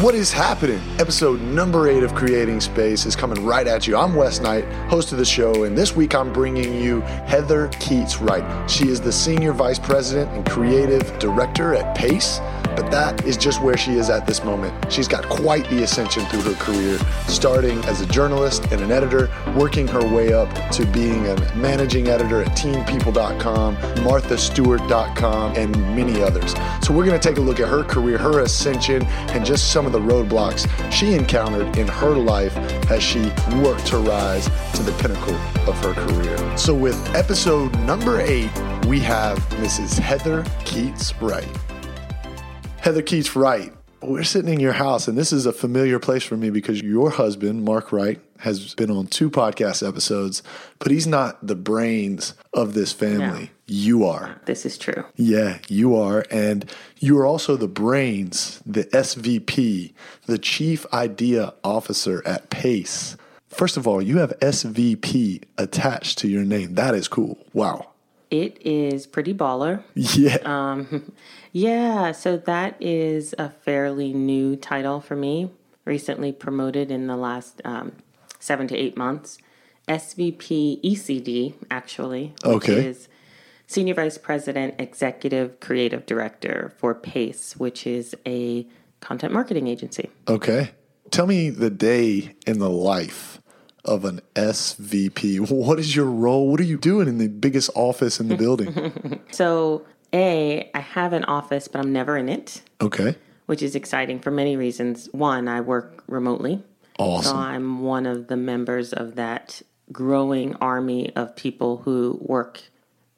What is happening? Episode number eight of Creating Space is coming right at you. I'm Wes Knight, host of the show, and this week I'm bringing you Heather Keats Wright. She is the Senior Vice President and Creative Director at Pace but that is just where she is at this moment. She's got quite the ascension through her career, starting as a journalist and an editor, working her way up to being a managing editor at teenpeople.com, marthastewart.com, and many others. So we're going to take a look at her career, her ascension, and just some of the roadblocks she encountered in her life as she worked to rise to the pinnacle of her career. So with episode number eight, we have Mrs. Heather Keats Wright. Heather Keats Wright. We're sitting in your house, and this is a familiar place for me because your husband, Mark Wright, has been on two podcast episodes, but he's not the brains of this family. No. You are. This is true. Yeah, you are. And you are also the brains, the SVP, the Chief Idea Officer at PACE. First of all, you have SVP attached to your name. That is cool. Wow. It is pretty baller. Yeah. Um, yeah. So that is a fairly new title for me. Recently promoted in the last um, seven to eight months. SVP ECD, actually. Okay. Is Senior Vice President, Executive Creative Director for PACE, which is a content marketing agency. Okay. Tell me the day in the life of an SVP. What is your role? What are you doing in the biggest office in the building? so, A, I have an office, but I'm never in it. Okay. Which is exciting for many reasons. One, I work remotely. Awesome. So I'm one of the members of that growing army of people who work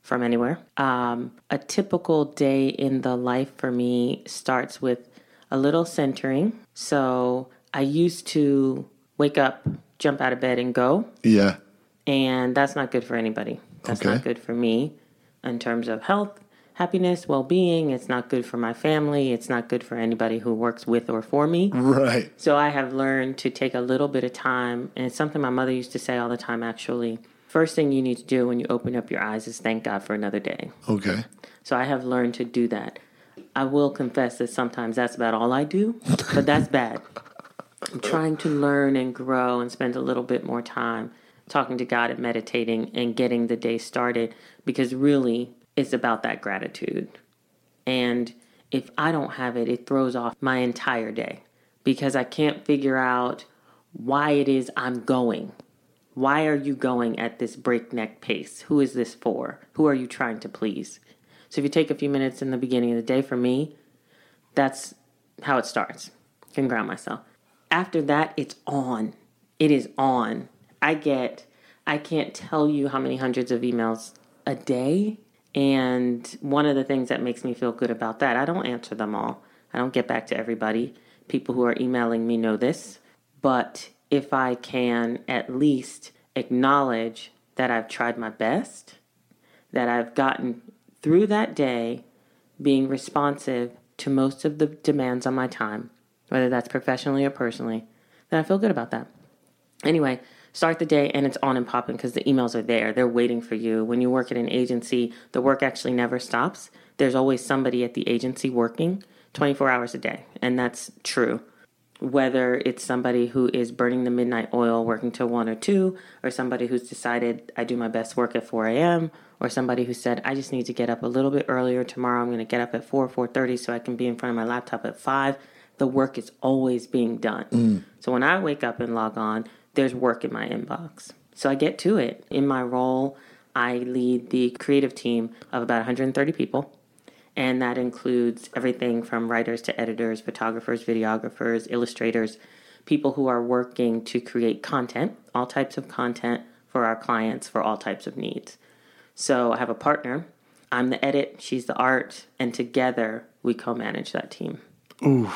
from anywhere. Um, a typical day in the life for me starts with a little centering. So I used to wake up jump out of bed and go. Yeah. And that's not good for anybody. That's okay. not good for me in terms of health, happiness, well being. It's not good for my family. It's not good for anybody who works with or for me. Right. So I have learned to take a little bit of time. And it's something my mother used to say all the time, actually. First thing you need to do when you open up your eyes is thank God for another day. Okay. So I have learned to do that. I will confess that sometimes that's about all I do, but that's bad. I'm trying to learn and grow and spend a little bit more time talking to God and meditating and getting the day started because really it's about that gratitude. And if I don't have it, it throws off my entire day because I can't figure out why it is I'm going. Why are you going at this breakneck pace? Who is this for? Who are you trying to please? So if you take a few minutes in the beginning of the day for me, that's how it starts. I can ground myself after that, it's on. It is on. I get, I can't tell you how many hundreds of emails a day. And one of the things that makes me feel good about that, I don't answer them all. I don't get back to everybody. People who are emailing me know this. But if I can at least acknowledge that I've tried my best, that I've gotten through that day being responsive to most of the demands on my time, whether that's professionally or personally, then I feel good about that. Anyway, start the day and it's on and popping because the emails are there. They're waiting for you. When you work at an agency, the work actually never stops. There's always somebody at the agency working 24 hours a day, and that's true. Whether it's somebody who is burning the midnight oil working till 1 or 2, or somebody who's decided I do my best work at 4 a.m., or somebody who said I just need to get up a little bit earlier tomorrow. I'm going to get up at 4, 4:30 so I can be in front of my laptop at 5 the work is always being done. Mm. So when I wake up and log on, there's work in my inbox. So I get to it. In my role, I lead the creative team of about 130 people. And that includes everything from writers to editors, photographers, videographers, illustrators, people who are working to create content, all types of content for our clients for all types of needs. So I have a partner. I'm the edit, she's the art, and together we co manage that team. Ooh.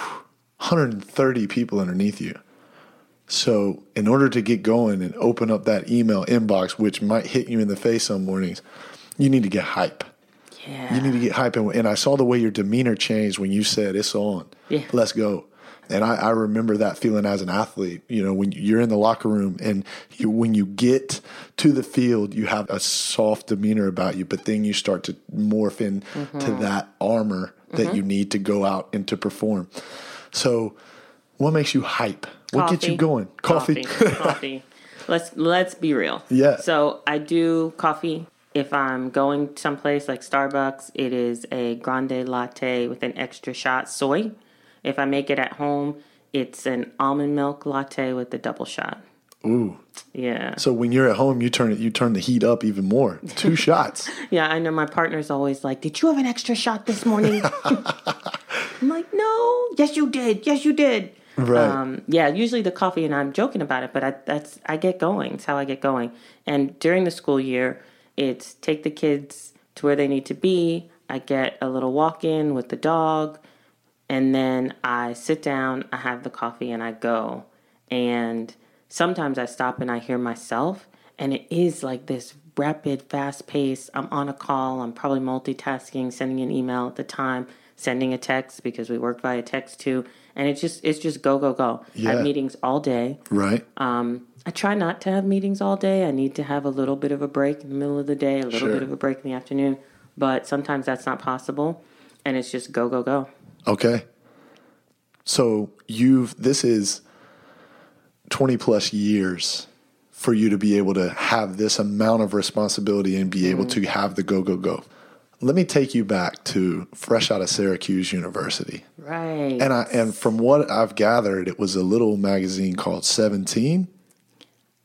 130 people underneath you. So, in order to get going and open up that email inbox, which might hit you in the face some mornings, you need to get hype. Yeah. You need to get hype. And, and I saw the way your demeanor changed when you said, It's on. Yeah. Let's go. And I, I, remember that feeling as an athlete. You know, when you're in the locker room and you, when you get to the field, you have a soft demeanor about you, but then you start to morph into mm-hmm. that armor that mm-hmm. you need to go out and to perform. So What makes you hype? What gets you going? Coffee. Coffee. coffee. Let's let's be real. Yeah. So I do coffee. If I'm going someplace like Starbucks, it is a grande latte with an extra shot soy. If I make it at home, it's an almond milk latte with a double shot. Ooh. Yeah. So when you're at home, you turn it. You turn the heat up even more. Two shots. Yeah, I know my partner's always like, Did you have an extra shot this morning? I'm like, No. Yes, you did. Yes, you did. Right. Um, yeah, usually the coffee, and I'm joking about it, but I, that's I get going. It's how I get going. And during the school year, it's take the kids to where they need to be. I get a little walk in with the dog, and then I sit down. I have the coffee, and I go. And sometimes I stop and I hear myself, and it is like this rapid, fast pace. I'm on a call. I'm probably multitasking, sending an email at the time, sending a text because we work via text too. And it's just it's just go go go. I have meetings all day. right. Um, I try not to have meetings all day. I need to have a little bit of a break in the middle of the day, a little Sure. bit of a break in the afternoon. But sometimes that's not possible, and it's just go go go. Okay. So you've this is 20 plus years for you to be able to have this amount of responsibility and be able to have the go go go. Let me take you back to fresh out of Syracuse University. Right. And I and from what I've gathered it was a little magazine called 17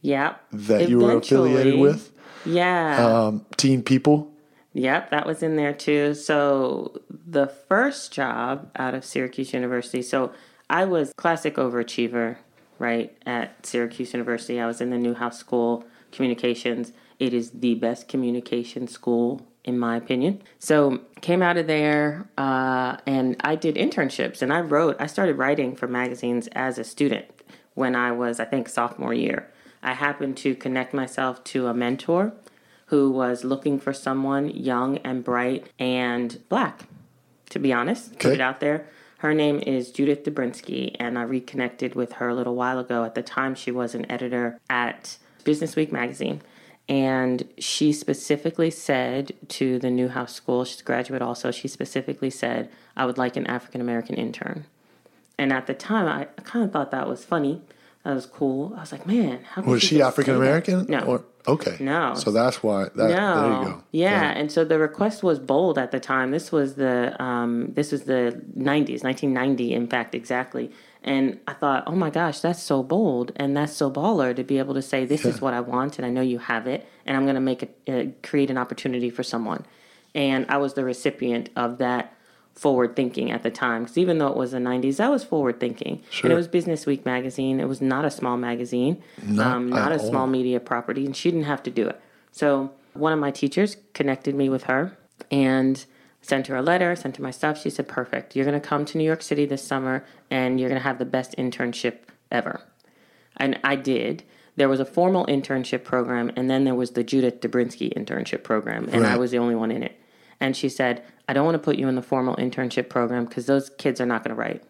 Yep. that you were affiliated with. Yeah. Um, teen people. Yep, that was in there too. So the first job out of Syracuse University, so I was classic overachiever, right, at Syracuse University. I was in the Newhouse School Communications. It is the best communication school in my opinion. So came out of there uh, and I did internships and I wrote. I started writing for magazines as a student when I was, I think, sophomore year. I happened to connect myself to a mentor who was looking for someone young and bright and black, to be honest. Put it out there. Her name is Judith Dobrinsky, and I reconnected with her a little while ago. At the time, she was an editor at Business Week magazine. And she specifically said to the Newhouse School, she's a graduate also, she specifically said, I would like an African American intern. And at the time, I, kind of thought that was funny. That was cool. I was like, man, how could Was she she just say African? American? No. Or, okay. No. So that's why that No. there you go. Yeah, and so the request was bold at the time. This was the um, this was the '90s, 1990, in fact, exactly. And I thought, oh my gosh, that's so bold and that's so baller to be able to say, this is what I want, and I know you have it, and I'm going to make it uh, create an opportunity for someone. And I was the recipient of that forward thinking at the time because even though it was the 90s i was forward thinking Sure. and it was business week magazine it was not a small magazine Not um, not a all. small media property and she didn't have to do it so one of my teachers connected me with her and sent her a letter sent her my stuff. She said perfect. You're going to come to new york city this summer and you're going to have the best internship ever. And i did. There was a formal internship program and then there was the judith dobrinsky internship program and i was the only one in it. And she said i don't want to put you in the formal internship program because those kids are not going to write.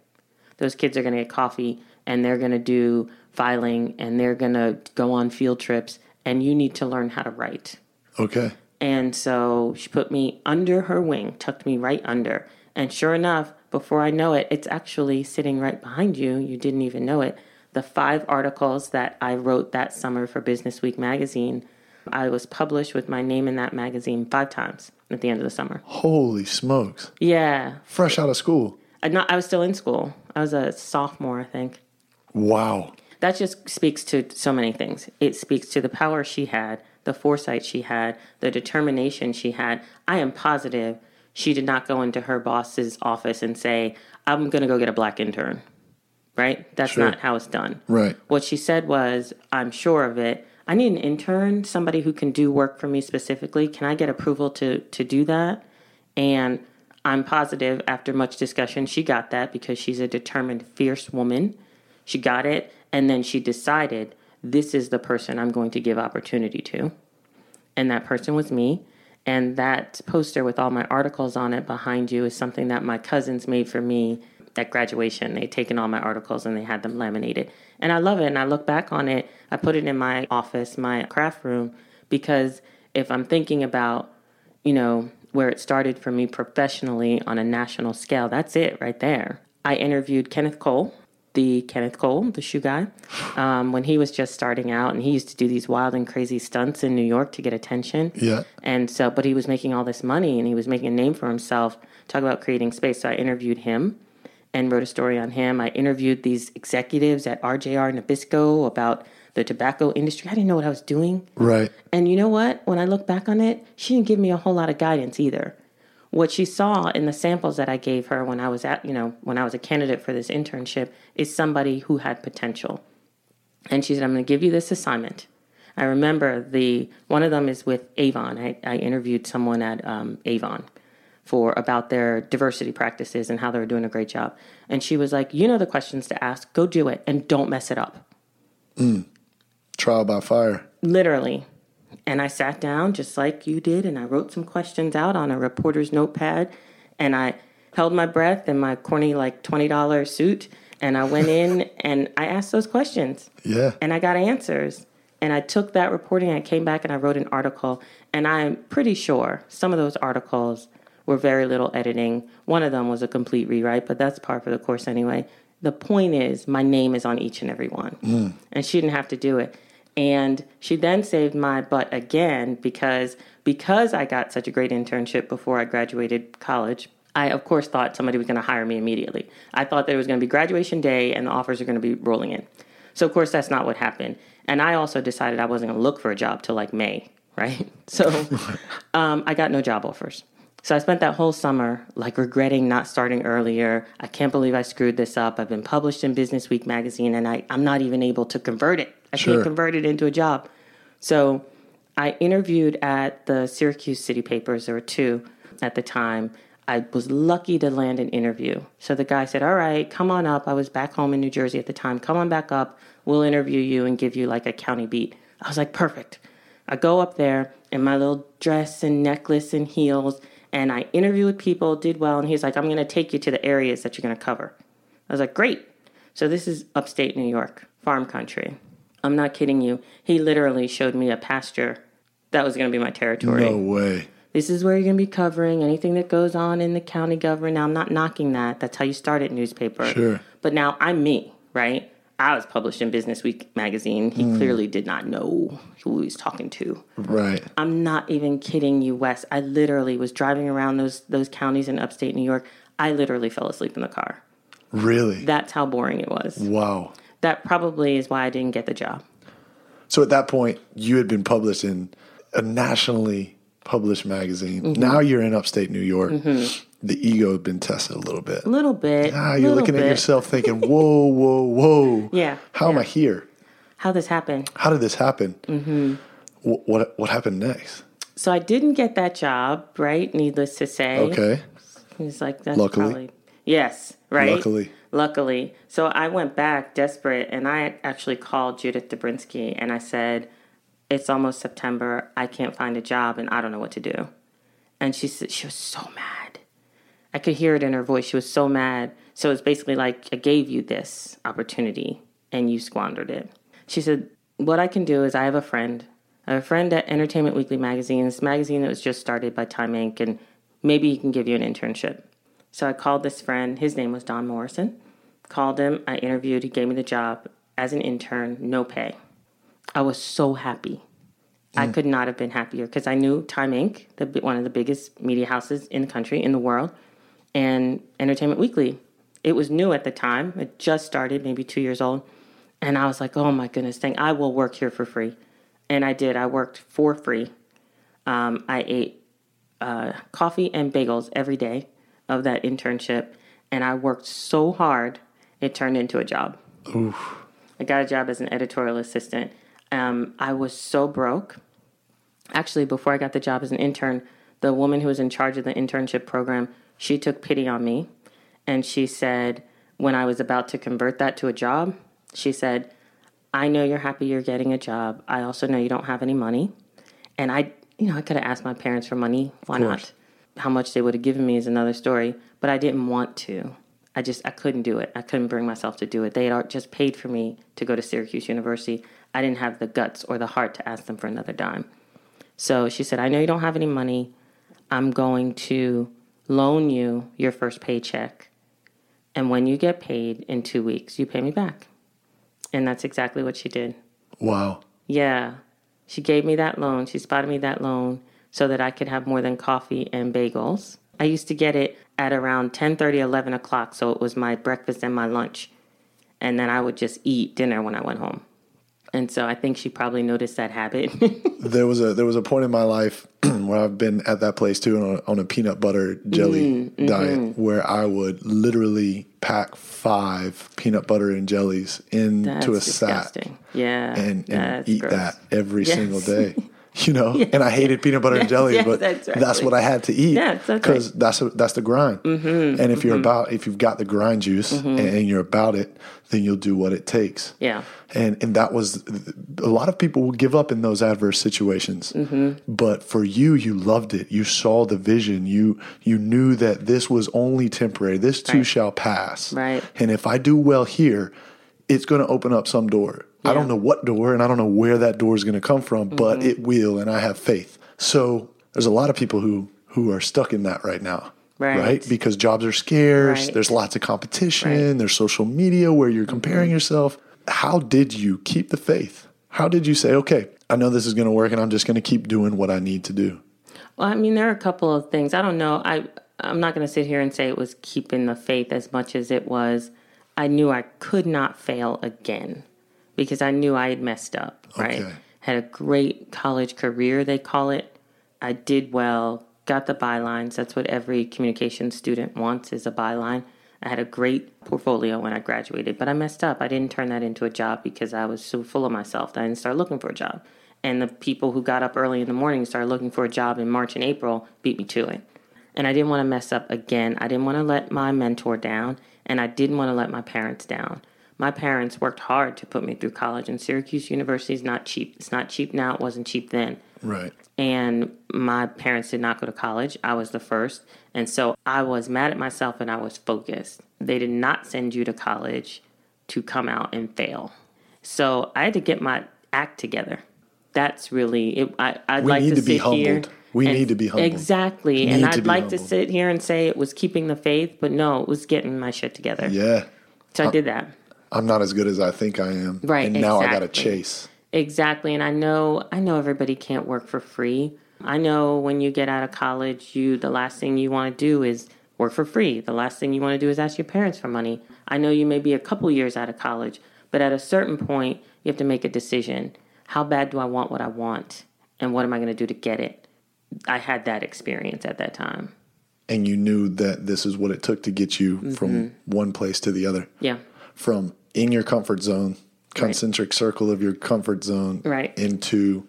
Those kids are going to get coffee and they're going to do filing and they're going to go on field trips and you need to learn how to write. Okay. And so she put me under her wing, tucked me right under. And sure enough, before I know it, it's actually sitting right behind you. You didn't even know it. The five articles that I wrote that summer for Business Week magazine, I was published with my name in that magazine five times at the end of the summer. Holy smokes. Yeah. Fresh out of school. I, not, I was still in school. I was a sophomore, I think. Wow. that just speaks to so many things. It speaks to the power she had, the foresight she had, the determination she had. I am positive she did not go into her boss's office and say, I'm going to go get a black intern. Right? That's Sure. not how it's done. Right. What she said was, I'm sure of it. I need an intern, somebody who can do work for me specifically. Can I get approval to, to do that? And I'm positive after much discussion, she got that because she's a determined, fierce woman. She got it. And then she decided, this is the person I'm going to give opportunity to. And that person was me. And that poster with all my articles on it behind you is something that my cousins made for me at graduation. They'd taken all my articles and they had them laminated. And I love it. And I look back on it, I put it in my office, my craft room, because if I'm thinking about, you know, where it started for me professionally on a national scale, that's it right there. I interviewed Kenneth Cole the Kenneth Cole, the shoe guy, um, when he was just starting out, and he used to do these wild and crazy stunts in New York to get attention. Yeah. And so, but he was making all this money, and he was making a name for himself. Talk about creating space. So I interviewed him and wrote a story on him. I interviewed these executives at RJR Nabisco about the tobacco industry. I didn't know what I was doing. Right. And you know what? When I look back on it, she didn't give me a whole lot of guidance either. What she saw in the samples that I gave her when I was at, you know, when I was a candidate for this internship is somebody who had potential. And she said, I'm going to give you this assignment. I remember the one of them is with Avon. I, I interviewed someone at um, Avon for about their diversity practices and how they were doing a great job. And she was like, "You know the questions to ask. Go do it and don't mess it up." Trial by fire. literally. And I sat down just like you did, and I wrote some questions out on a reporter's notepad, and I held my breath in my corny like twenty dollar suit, and I went in and I asked those questions, Yeah. and I got answers. And I took that reporting, I came back and I wrote an article, and I'm pretty sure some of those articles were very little editing. One of them was a complete rewrite, but that's par for the course anyway. The point is, my name is on each and every one, mm. and she didn't have to do it. And she then saved my butt again because because I got such a great internship before I graduated college. I of course thought somebody was going to hire me immediately. I thought that it was going to be graduation day and the offers are going to be rolling in. So of course that's not what happened. And I also decided I wasn't going to look for a job till like May, right? So um, I got no job offers. So I spent that whole summer like regretting not starting earlier. I can't believe I screwed this up. I've been published in Business Week magazine and I, I'm not even able to convert it. I Sure. can't convert it into a job. So I interviewed at the Syracuse City Papers. There were two at the time. I was lucky to land an interview. So the guy said, All right, come on up. I was back home in New Jersey at the time. Come on back up. We'll interview you and give you like a county beat. I was like, Perfect. I go up there in my little dress and necklace and heels, and I interview with people, did well. And he's like, I'm going to take you to the areas that you're going to cover. I was like, Great. So this is upstate New York, farm country. I'm not kidding you. He literally showed me a pasture that was going to be my territory. No way. This is where you're going to be covering anything that goes on in the county government. Now, I'm not knocking that. That's how you start at newspaper. Sure. But now I'm me, right? I was published in Business Week magazine. He mm. clearly did not know who he was talking to. Right. I'm not even kidding you, Wes. I literally was driving around those those counties in upstate New York. I literally fell asleep in the car. Really? That's how boring it was. Wow. That probably is why I didn't get the job. So at that point, you had been published in a nationally published magazine. Mm-hmm. Now you're in upstate New York. The ego had been tested a little bit. A little bit. Ah, you're looking at yourself thinking, whoa, whoa, whoa. Yeah, How am. I here? How this happened? How did this happen? Mm-hmm. what, what happened next? So I didn't get that job, right? Needless to say. Okay. He's like, that's Luckily. probably yes, right. Luckily. Luckily. So I went back desperate, and I actually called Judith Dobrinsky, and I said, "It's almost September. I can't find a job, and I don't know what to do." And she said she was so mad. I could hear it in her voice. She was so mad. So it's basically like I gave you this opportunity, and you squandered it. She said, "What I can do is I have a friend." I have a friend at Entertainment Weekly magazine, this magazine that was just started by Time Inc., and maybe he can give you an internship. So I called this friend. His name was Don Morrison. Called him. I interviewed. He gave me the job as an intern, no pay. I was so happy. I could not have been happier because I knew Time Inc., the, one of the biggest media houses in the country, in the world, and Entertainment Weekly. It was new at the time. It just started, maybe two years old. And I was like, oh my goodness, thing, I will work here for free. And I did. I worked for free. Um, I ate uh, coffee and bagels every day of that internship, and I worked so hard it turned into a job. I got a job as an editorial assistant. Um, I was so broke. Actually, before I got the job as an intern, the woman who was in charge of the internship program, she took pity on me, and she said, when I was about to convert that to a job, she said, I know you're happy you're getting a job. I also know you don't have any money. And I, you know, I could have asked my parents for money. Why not? How much they would have given me is another story, but I didn't want to. I just, I couldn't do it. I couldn't bring myself to do it. They had just paid for me to go to Syracuse University. I didn't have the guts or the heart to ask them for another dime. So she said, I know you don't have any money. I'm going to loan you your first paycheck And when you get paid in two weeks, you pay me back. And that's exactly what she did. Wow. Yeah. She gave me that loan. She spotted me that loan so that I could have more than coffee and bagels. I used to get it at around 10 30, 11 o'clock. So it was my breakfast and my lunch. And then I would just eat dinner when I went home. And so I think she probably noticed that habit. there was a there was a point in my life where I've been at that place too on a, on a peanut butter jelly Mm-hmm, diet where I would literally pack five peanut butter and jellies into That's a sack. Yeah. and, and eat gross. that every Yes. single day. You know, and I hated peanut butter and jelly, but that's that's, what I had to eat Yes, that's right. because that's that's the grind. Mm-hmm, and if you're about if you've got the grind juice Mm-hmm. and you're about it, then you'll do what it takes. Yeah. And and that was a lot of people will give up in those adverse situations. Mm-hmm. But for you, you loved it. You saw the vision. You you knew that this was only temporary. This too Right. shall pass. Right. And if I do well here, it's going to open up some door. I don't know what door and I don't know where that door is going to come from, but Mm-hmm. it will and I have faith. So there's a lot of people who who are stuck in that right now. Right. Because jobs are scarce, Right. there's lots of competition, Right. Mm-hmm. there's social media where you're comparing yourself. How did you keep the faith? How did you say, okay, I know this is going to work and I'm just going to keep doing what I need to do? Well, I mean, there are a couple of things. I don't know. I I'm not going to sit here and say it was keeping the faith as much as it was. I knew I could not fail again because I knew I had messed up. Right. Okay. Had a great college career, they call it. I did well. Got the bylines. That's what every communication student wants is a byline. I had a great portfolio when I graduated, but I messed up. I didn't turn that into a job because I was so full of myself that I didn't start looking for a job. And the people who got up early in the morning and started looking for a job in March and April beat me to it. And I didn't want to mess up again. I didn't want to let my mentor down, and I didn't want to let my parents down. My parents worked hard to put me through college, and Syracuse University is not cheap. It's not cheap now, it wasn't cheap then Right. and my parents did not go to college. I was the first. And so I was mad at myself and I was focused. They did not send you to college to come out and fail. So I had to get my act together. That's really it. I, I'd We like need to, to be sit here. We and- need to be humbled. Exactly. And I'd like to sit here and say it was keeping the faith, but no, it was getting my shit together. Yeah. So I did that. I'm not as good as I think I am. Right, And now I got to chase. Exactly, and I know I know everybody can't work for free. I know when you get out of college, you the last thing you want to do is work for free. The last thing you want to do is ask your parents for money. I know you may be a couple years out of college, but at a certain point, you have to make a decision. How bad do I want what I want? And what am I going to do to get it? I had that experience at that time. And you knew that this is what it took to get you Mm-hmm. from one place to the other. Yeah. From in your comfort zone, concentric circle of your comfort zone, Right. into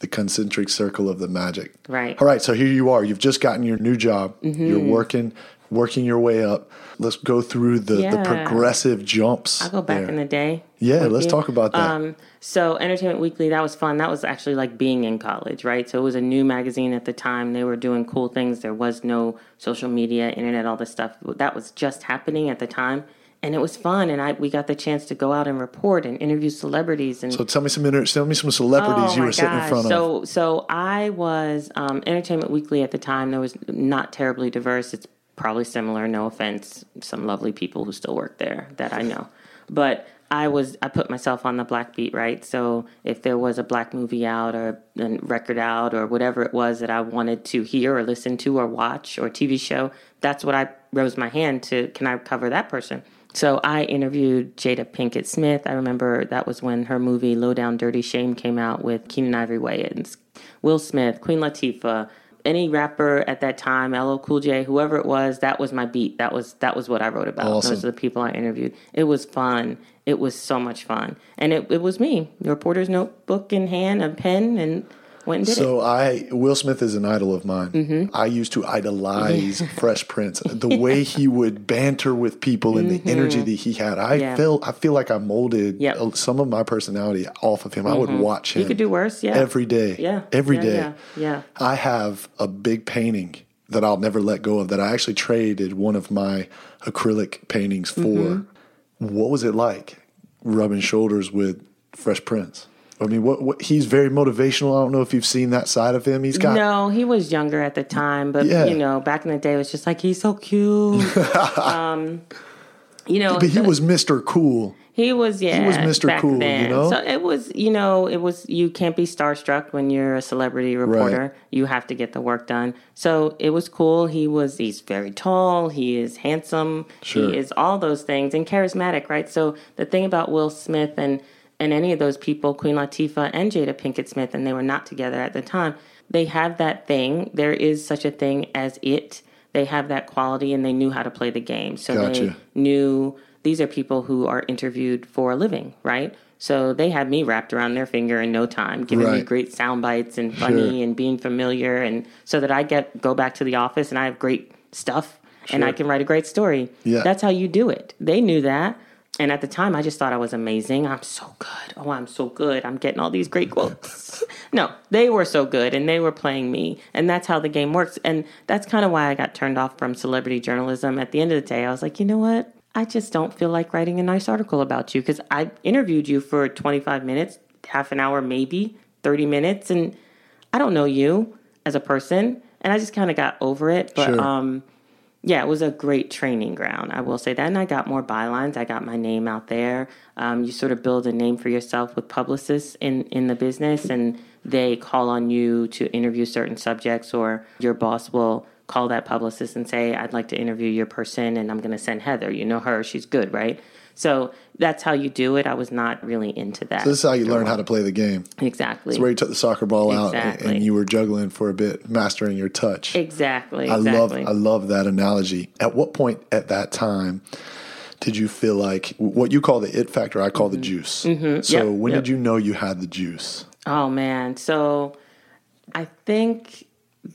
the concentric circle of the magic. Right. All right. So here you are. You've just gotten your new job. Mm-hmm. You're working, working your way up. Let's go through the, the progressive jumps. I'll go back there. in the day. Yeah, let's you. talk about that. Um, so Entertainment Weekly, that was fun. That was actually like being in college, right? So it was a new magazine at the time. They were doing cool things. There was no social media, internet, all this stuff. That was just happening at the time. And it was fun, and I we got the chance to go out and report and interview celebrities and so tell me some inter- tell me some celebrities Oh you were sitting in gosh. front of. so, So I was um, Entertainment Weekly at the time. There was not terribly diverse. It's probably similar. No offense, some lovely people who still work there that I know, but I was I put myself on the black beat, right? So if there was a black movie out or a record out or whatever it was that I wanted to hear or listen to or watch or TV show, that's what I rose my hand to. Can I cover that person? So I interviewed Jada Pinkett Smith. I remember that was when her movie Low Down Dirty Shame came out with Keenen Ivory Wayans, Will Smith, Queen Latifah, any rapper at that time, LL Cool J, whoever it was, that was my beat. That was that was what I wrote about. Awesome. Those are the people I interviewed. It was fun. It was so much fun. And it, it was me, reporter's notebook in hand, a pen, and went did it. So I Will Smith is an idol of mine. Mm-hmm. I used to idolize Fresh Prince. The way he would banter with people and the energy that he had. I Mm-hmm. Yeah. feel I feel like I molded Yep. Mm-hmm. some of my personality off of him. I would watch him You could do worse, yeah. every day. Yeah. Every Yeah, day. yeah, yeah. I have a big painting that I'll never let go of that I actually traded one of my acrylic paintings for. Mm-hmm. What was it like rubbing shoulders with Fresh Prince? I mean, what, what he's very motivational. I don't know if you've seen that side of him. He's got No, he was younger at the time, but Yeah. you know, back in the day, it was just like he's so cute. um, you know, But he was Mr. Cool. He was, yeah. He was Mr. back Cool, you know? So it was, you know, it was, you can't be starstruck when you're a celebrity reporter. You have to get the work done. So it was cool. He was, he's very tall. He is handsome. Sure. He is all those things and charismatic, right? So the thing about Will Smith and, and any of those people, Queen Latifah and Jada Pinkett Smith, and they were not together at the time, they have that thing. There is such a thing as it. They have that quality and they knew how to play the game. So Gotcha. they knew these are people who are interviewed for a living, right? So they had me wrapped around their finger in no time, giving me great sound bites and funny Sure. and being familiar, and so that I get go back to the office and I have great stuff and I can write a great story. Yeah. That's how you do it. They knew that. And at the time, I just thought I was amazing. I'm so good. Oh, I'm so good. I'm getting all these great quotes. no, they were so good and they were playing me. And that's how the game works. And that's kind of why I got turned off from celebrity journalism. At the end of the day, I was like, you know what? I just don't feel like writing a nice article about you because I interviewed you for 25 minutes, half an hour, maybe 30 minutes. And I don't know you as a person. And I just kind of got over it. But, Sure. um, yeah, it was a great training ground. I will say that. And I got more bylines. I got my name out there. Um, you sort of build a name for yourself with publicists in, in the business, and they call on you to interview certain subjects, or your boss will call that publicist and say, I'd like to interview your person, and I'm going to send Heather. You know her, she's good, right? So that's how you do it. I was not really into that. So this is how you learn how to play the game. exactly. It's where you took the soccer ball out and, you were juggling for a bit, mastering your touch. exactly. I love I love that analogy. At what point at that time did you feel like what you call the it factor? I call the juice. So Mm-hmm. Yep, when yep. did you know you had the juice? Oh man, so I think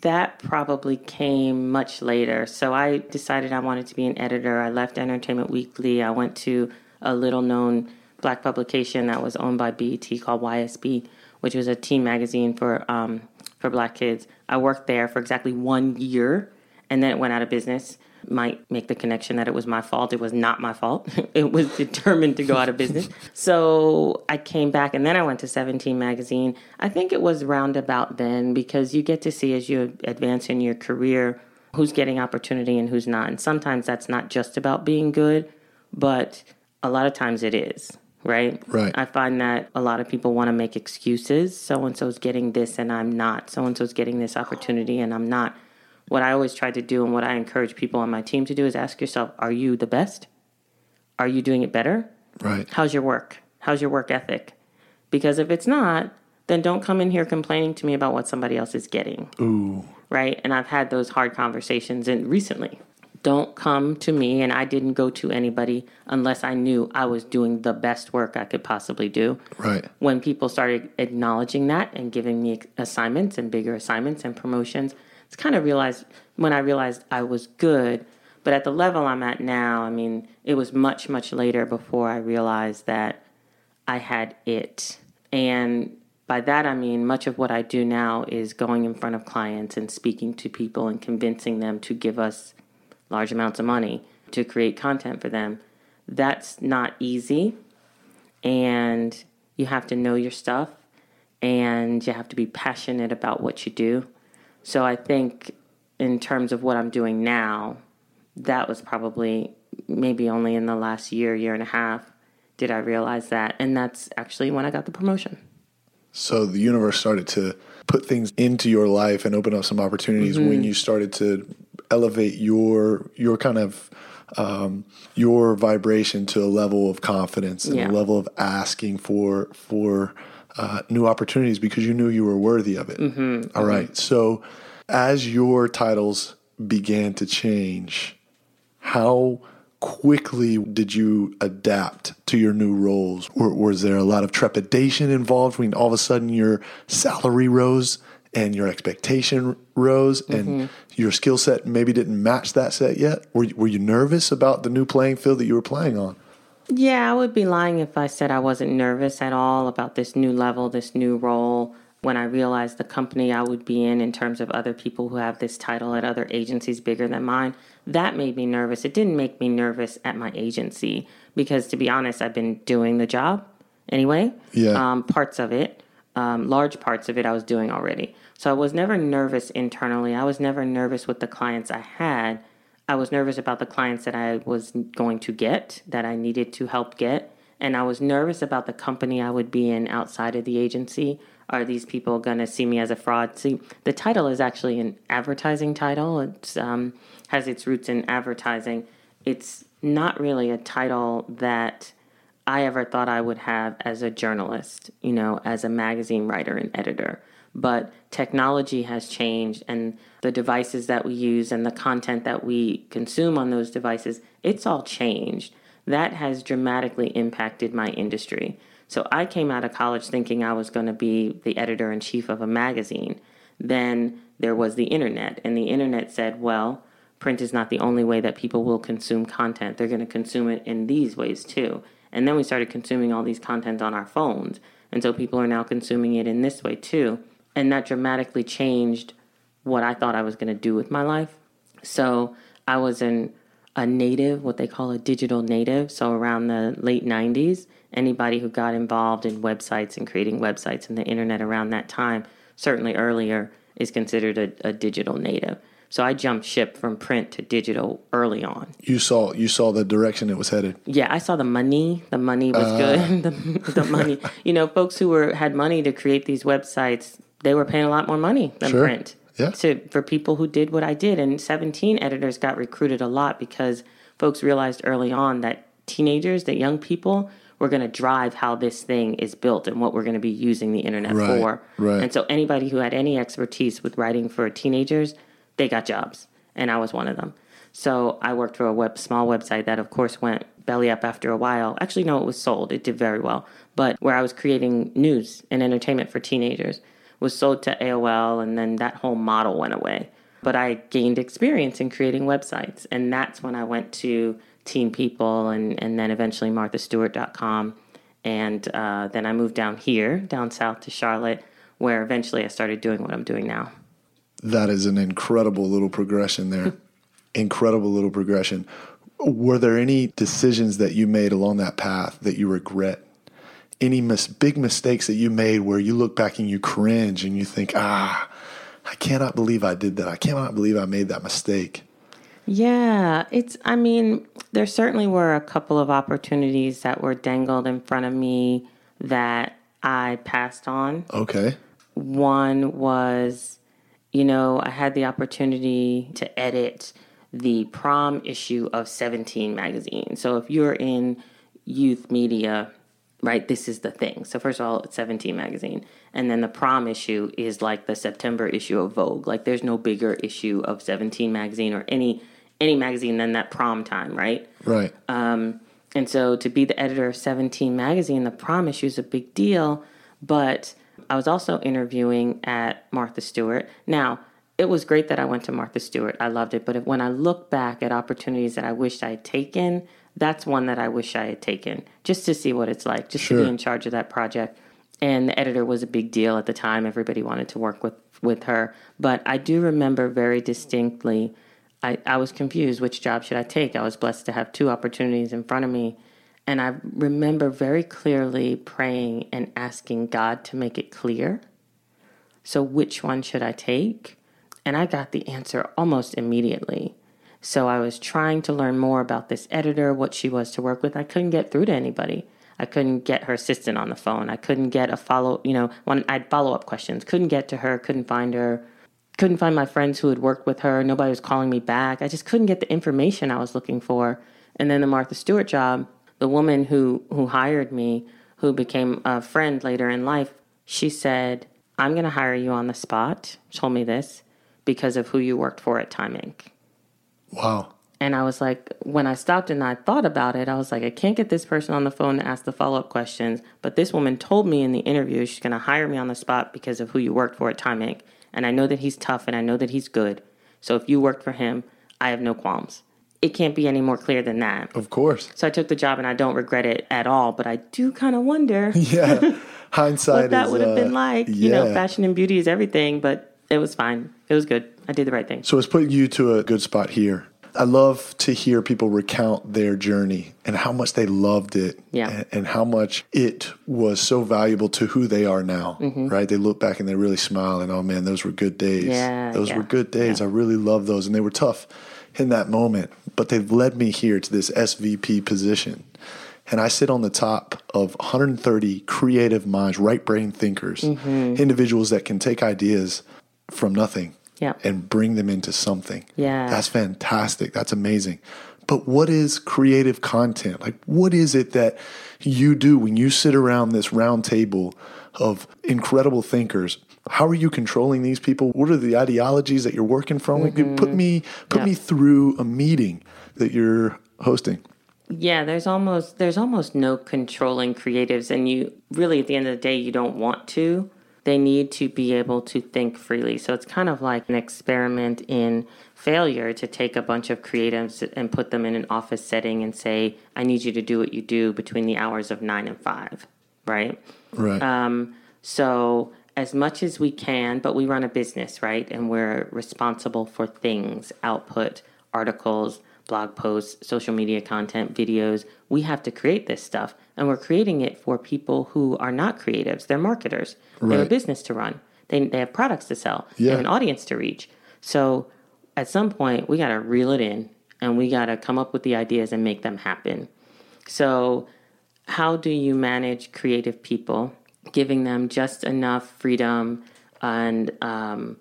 that probably came much later. So I decided I wanted to be an editor. I left Entertainment Weekly. I went to a little known black publication that was owned by BET called YSB, which was a teen magazine for um, for black kids. I worked there for exactly one year, and then it went out of business. Might make the connection that it was my fault. It was not my fault. it was determined to go out of business. So I came back, and then I went to 17 magazine. I think it was roundabout then because you get to see as you advance in your career who's getting opportunity and who's not. And sometimes that's not just about being good, but a lot of times it is, right? Right. I find that a lot of people want to make excuses. So and so's getting this and I'm not. So and so's getting this opportunity and I'm not. What I always try to do and what I encourage people on my team to do is ask yourself, are you the best? Are you doing it better? Right. How's your work? How's your work ethic? Because if it's not, then don't come in here complaining to me about what somebody else is getting Ooh. right? And I've had those hard conversations and recently. Don't come to me, and I didn't go to anybody unless I knew I was doing the best work I could possibly do. Right. When people started acknowledging that and giving me assignments and bigger assignments and promotions, it's kind of realized when I realized I was good. But at the level I'm at now, I mean, it was much, much later before I realized that I had it. And by that, I mean, much of what I do now is going in front of clients and speaking to people and convincing them to give us large amounts of money to create content for them. That's not easy. And you have to know your stuff and you have to be passionate about what you do. So I think, in terms of what I'm doing now, that was probably maybe only in the last year, year and a half did I realize that. And that's actually when I got the promotion. So the universe started to put things into your life and open up some opportunities Mm-hmm. when you started to elevate your your kind of um, your vibration to a level of confidence and Yeah. a level of asking for for uh, new opportunities because you knew you were worthy of it. Mm-hmm. All right. So as your titles began to change, how quickly did you adapt to your new roles? Or was there a lot of trepidation involved when all of a sudden your salary rose and your expectation rose and mm-hmm. your skill set maybe didn't match that set yet? Were, were you nervous about the new playing field that you were playing on? Yeah, I would be lying if I said I wasn't nervous at all about this new level, this new role. When I realized the company I would be in, in terms of other people who have this title at other agencies bigger than mine, that made me nervous. It didn't make me nervous at my agency because, to be honest, I've been doing the job anyway. Yeah. Um, parts of it, um, large parts of it, I was doing already. So I was never nervous internally. I was never nervous with the clients I had. I was nervous about the clients that I was going to get, that I needed to help get. And I was nervous about the company I would be in outside of the agency. Are these people going to see me as a fraud? See, the title is actually an advertising title. It um, has its roots in advertising. It's not really a title that I ever thought I would have as a journalist, you know, as a magazine writer and editor. But technology has changed, and the devices that we use and the content that we consume on those devices, it's all changed. That has dramatically impacted my industry. So I came out of college thinking I was going to be the editor in chief of a magazine. Then there was the internet, and the internet said, well, print is not the only way that people will consume content. They're going to consume it in these ways too. And then we started consuming all these content on our phones. And so people are now consuming it in this way too. And that dramatically changed what I thought I was going to do with my life. So I was an, a native, what they call a digital native. So around the late 90s, anybody who got involved in websites and creating websites and the internet around that time, certainly earlier, is considered a, a digital native. So I jumped ship from print to digital early on. You saw you saw the direction it was headed. Yeah, I saw the money. The money was uh. good. the, the money. You know, folks who were had money to create these websites, they were paying a lot more money than sure. print. Yeah. To for people who did what I did, and 17 editors got recruited a lot because folks realized early on that teenagers, that young people, were going to drive how this thing is built and what we're going to be using the internet right, for. Right. And so anybody who had any expertise with writing for teenagers they got jobs, and I was one of them. So I worked for a web small website that, of course, went belly up after a while. Actually, no, it was sold. It did very well, but where I was creating news and entertainment for teenagers was sold to AOL, and then that whole model went away. But I gained experience in creating websites, and that's when I went to Teen People and, and then eventually MarthaStewart.com. And uh, then I moved down here, down south to Charlotte, where eventually I started doing what I'm doing now. That is an incredible little progression there. incredible little progression. Were there any decisions that you made along that path that you regret? Any mis- big mistakes that you made where you look back and you cringe and you think, ah, I cannot believe I did that. I cannot believe I made that mistake. Yeah, it's, I mean, there certainly were a couple of opportunities that were dangled in front of me that I passed on. Okay. One was you know, I had the opportunity to edit the prom issue of 17 magazine. So if you're in youth media, right, this is the thing. So first of all, it's 17 magazine. And then the prom issue is like the September issue of Vogue. Like there's no bigger issue of 17 magazine or any any magazine than that prom time, right? Right. Um, and so to be the editor of 17 magazine, the prom issue is a big deal, but I was also interviewing at Martha Stewart. Now, it was great that I went to Martha Stewart. I loved it. But if, when I look back at opportunities that I wished I had taken, that's one that I wish I had taken just to see what it's like, just sure. to be in charge of that project. And the editor was a big deal at the time. Everybody wanted to work with, with her. But I do remember very distinctly, I, I was confused which job should I take. I was blessed to have two opportunities in front of me. And I remember very clearly praying and asking God to make it clear. So, which one should I take? And I got the answer almost immediately. So, I was trying to learn more about this editor, what she was to work with. I couldn't get through to anybody. I couldn't get her assistant on the phone. I couldn't get a follow, you know, when I had follow up questions, couldn't get to her, couldn't find her, couldn't find my friends who had worked with her. Nobody was calling me back. I just couldn't get the information I was looking for. And then the Martha Stewart job, the woman who who hired me, who became a friend later in life, she said, "I'm going to hire you on the spot." Told me this because of who you worked for at Time Inc. Wow. And I was like, when I stopped and I thought about it, I was like, I can't get this person on the phone to ask the follow up questions. But this woman told me in the interview she's going to hire me on the spot because of who you worked for at Time Inc. And I know that he's tough and I know that he's good. So if you worked for him, I have no qualms it can't be any more clear than that. Of course. So I took the job and I don't regret it at all, but I do kind of wonder. yeah. Hindsight what that would have uh, been like. Yeah. You know, fashion and beauty is everything, but it was fine. It was good. I did the right thing. So it's putting you to a good spot here. I love to hear people recount their journey and how much they loved it yeah. and, and how much it was so valuable to who they are now, mm-hmm. right? They look back and they really smile and, oh man, those were good days. Yeah, those yeah, were good days. yeah. I really love those. And they were tough in that moment, but they've led me here to this SVP position. And I sit on the top of 130 creative minds, right brain thinkers, individuals that can take ideas from nothing Yeah. and bring them into something. Yeah. That's fantastic. That's amazing. But what is creative content? Like, what is it that you do when you sit around this round table of incredible thinkers? How are you controlling these people? What are the ideologies that you're working from? Like, mm-hmm. Put me put Yeah. me through a meeting that you're hosting. Yeah, there's almost there's almost no controlling creatives and you really at the end of the day you don't want to. They need to be able to think freely. So it's kind of like an experiment in failure to take a bunch of creatives and put them in an office setting and say, I need you to do what you do between the hours of nine and five, right? Right. Um, so as much as we can, but we run a business, right? And we're responsible for things, output, articles, blog posts, social media content, videos. We have to create this stuff. And we're creating it for people who are not creatives. They're marketers. They have a business to run. They, they have products to sell. They have an audience to reach. So at some point, we got to reel it in and we got to come up with the ideas and make them happen. So, how do you manage creative people, giving them just enough freedom and um,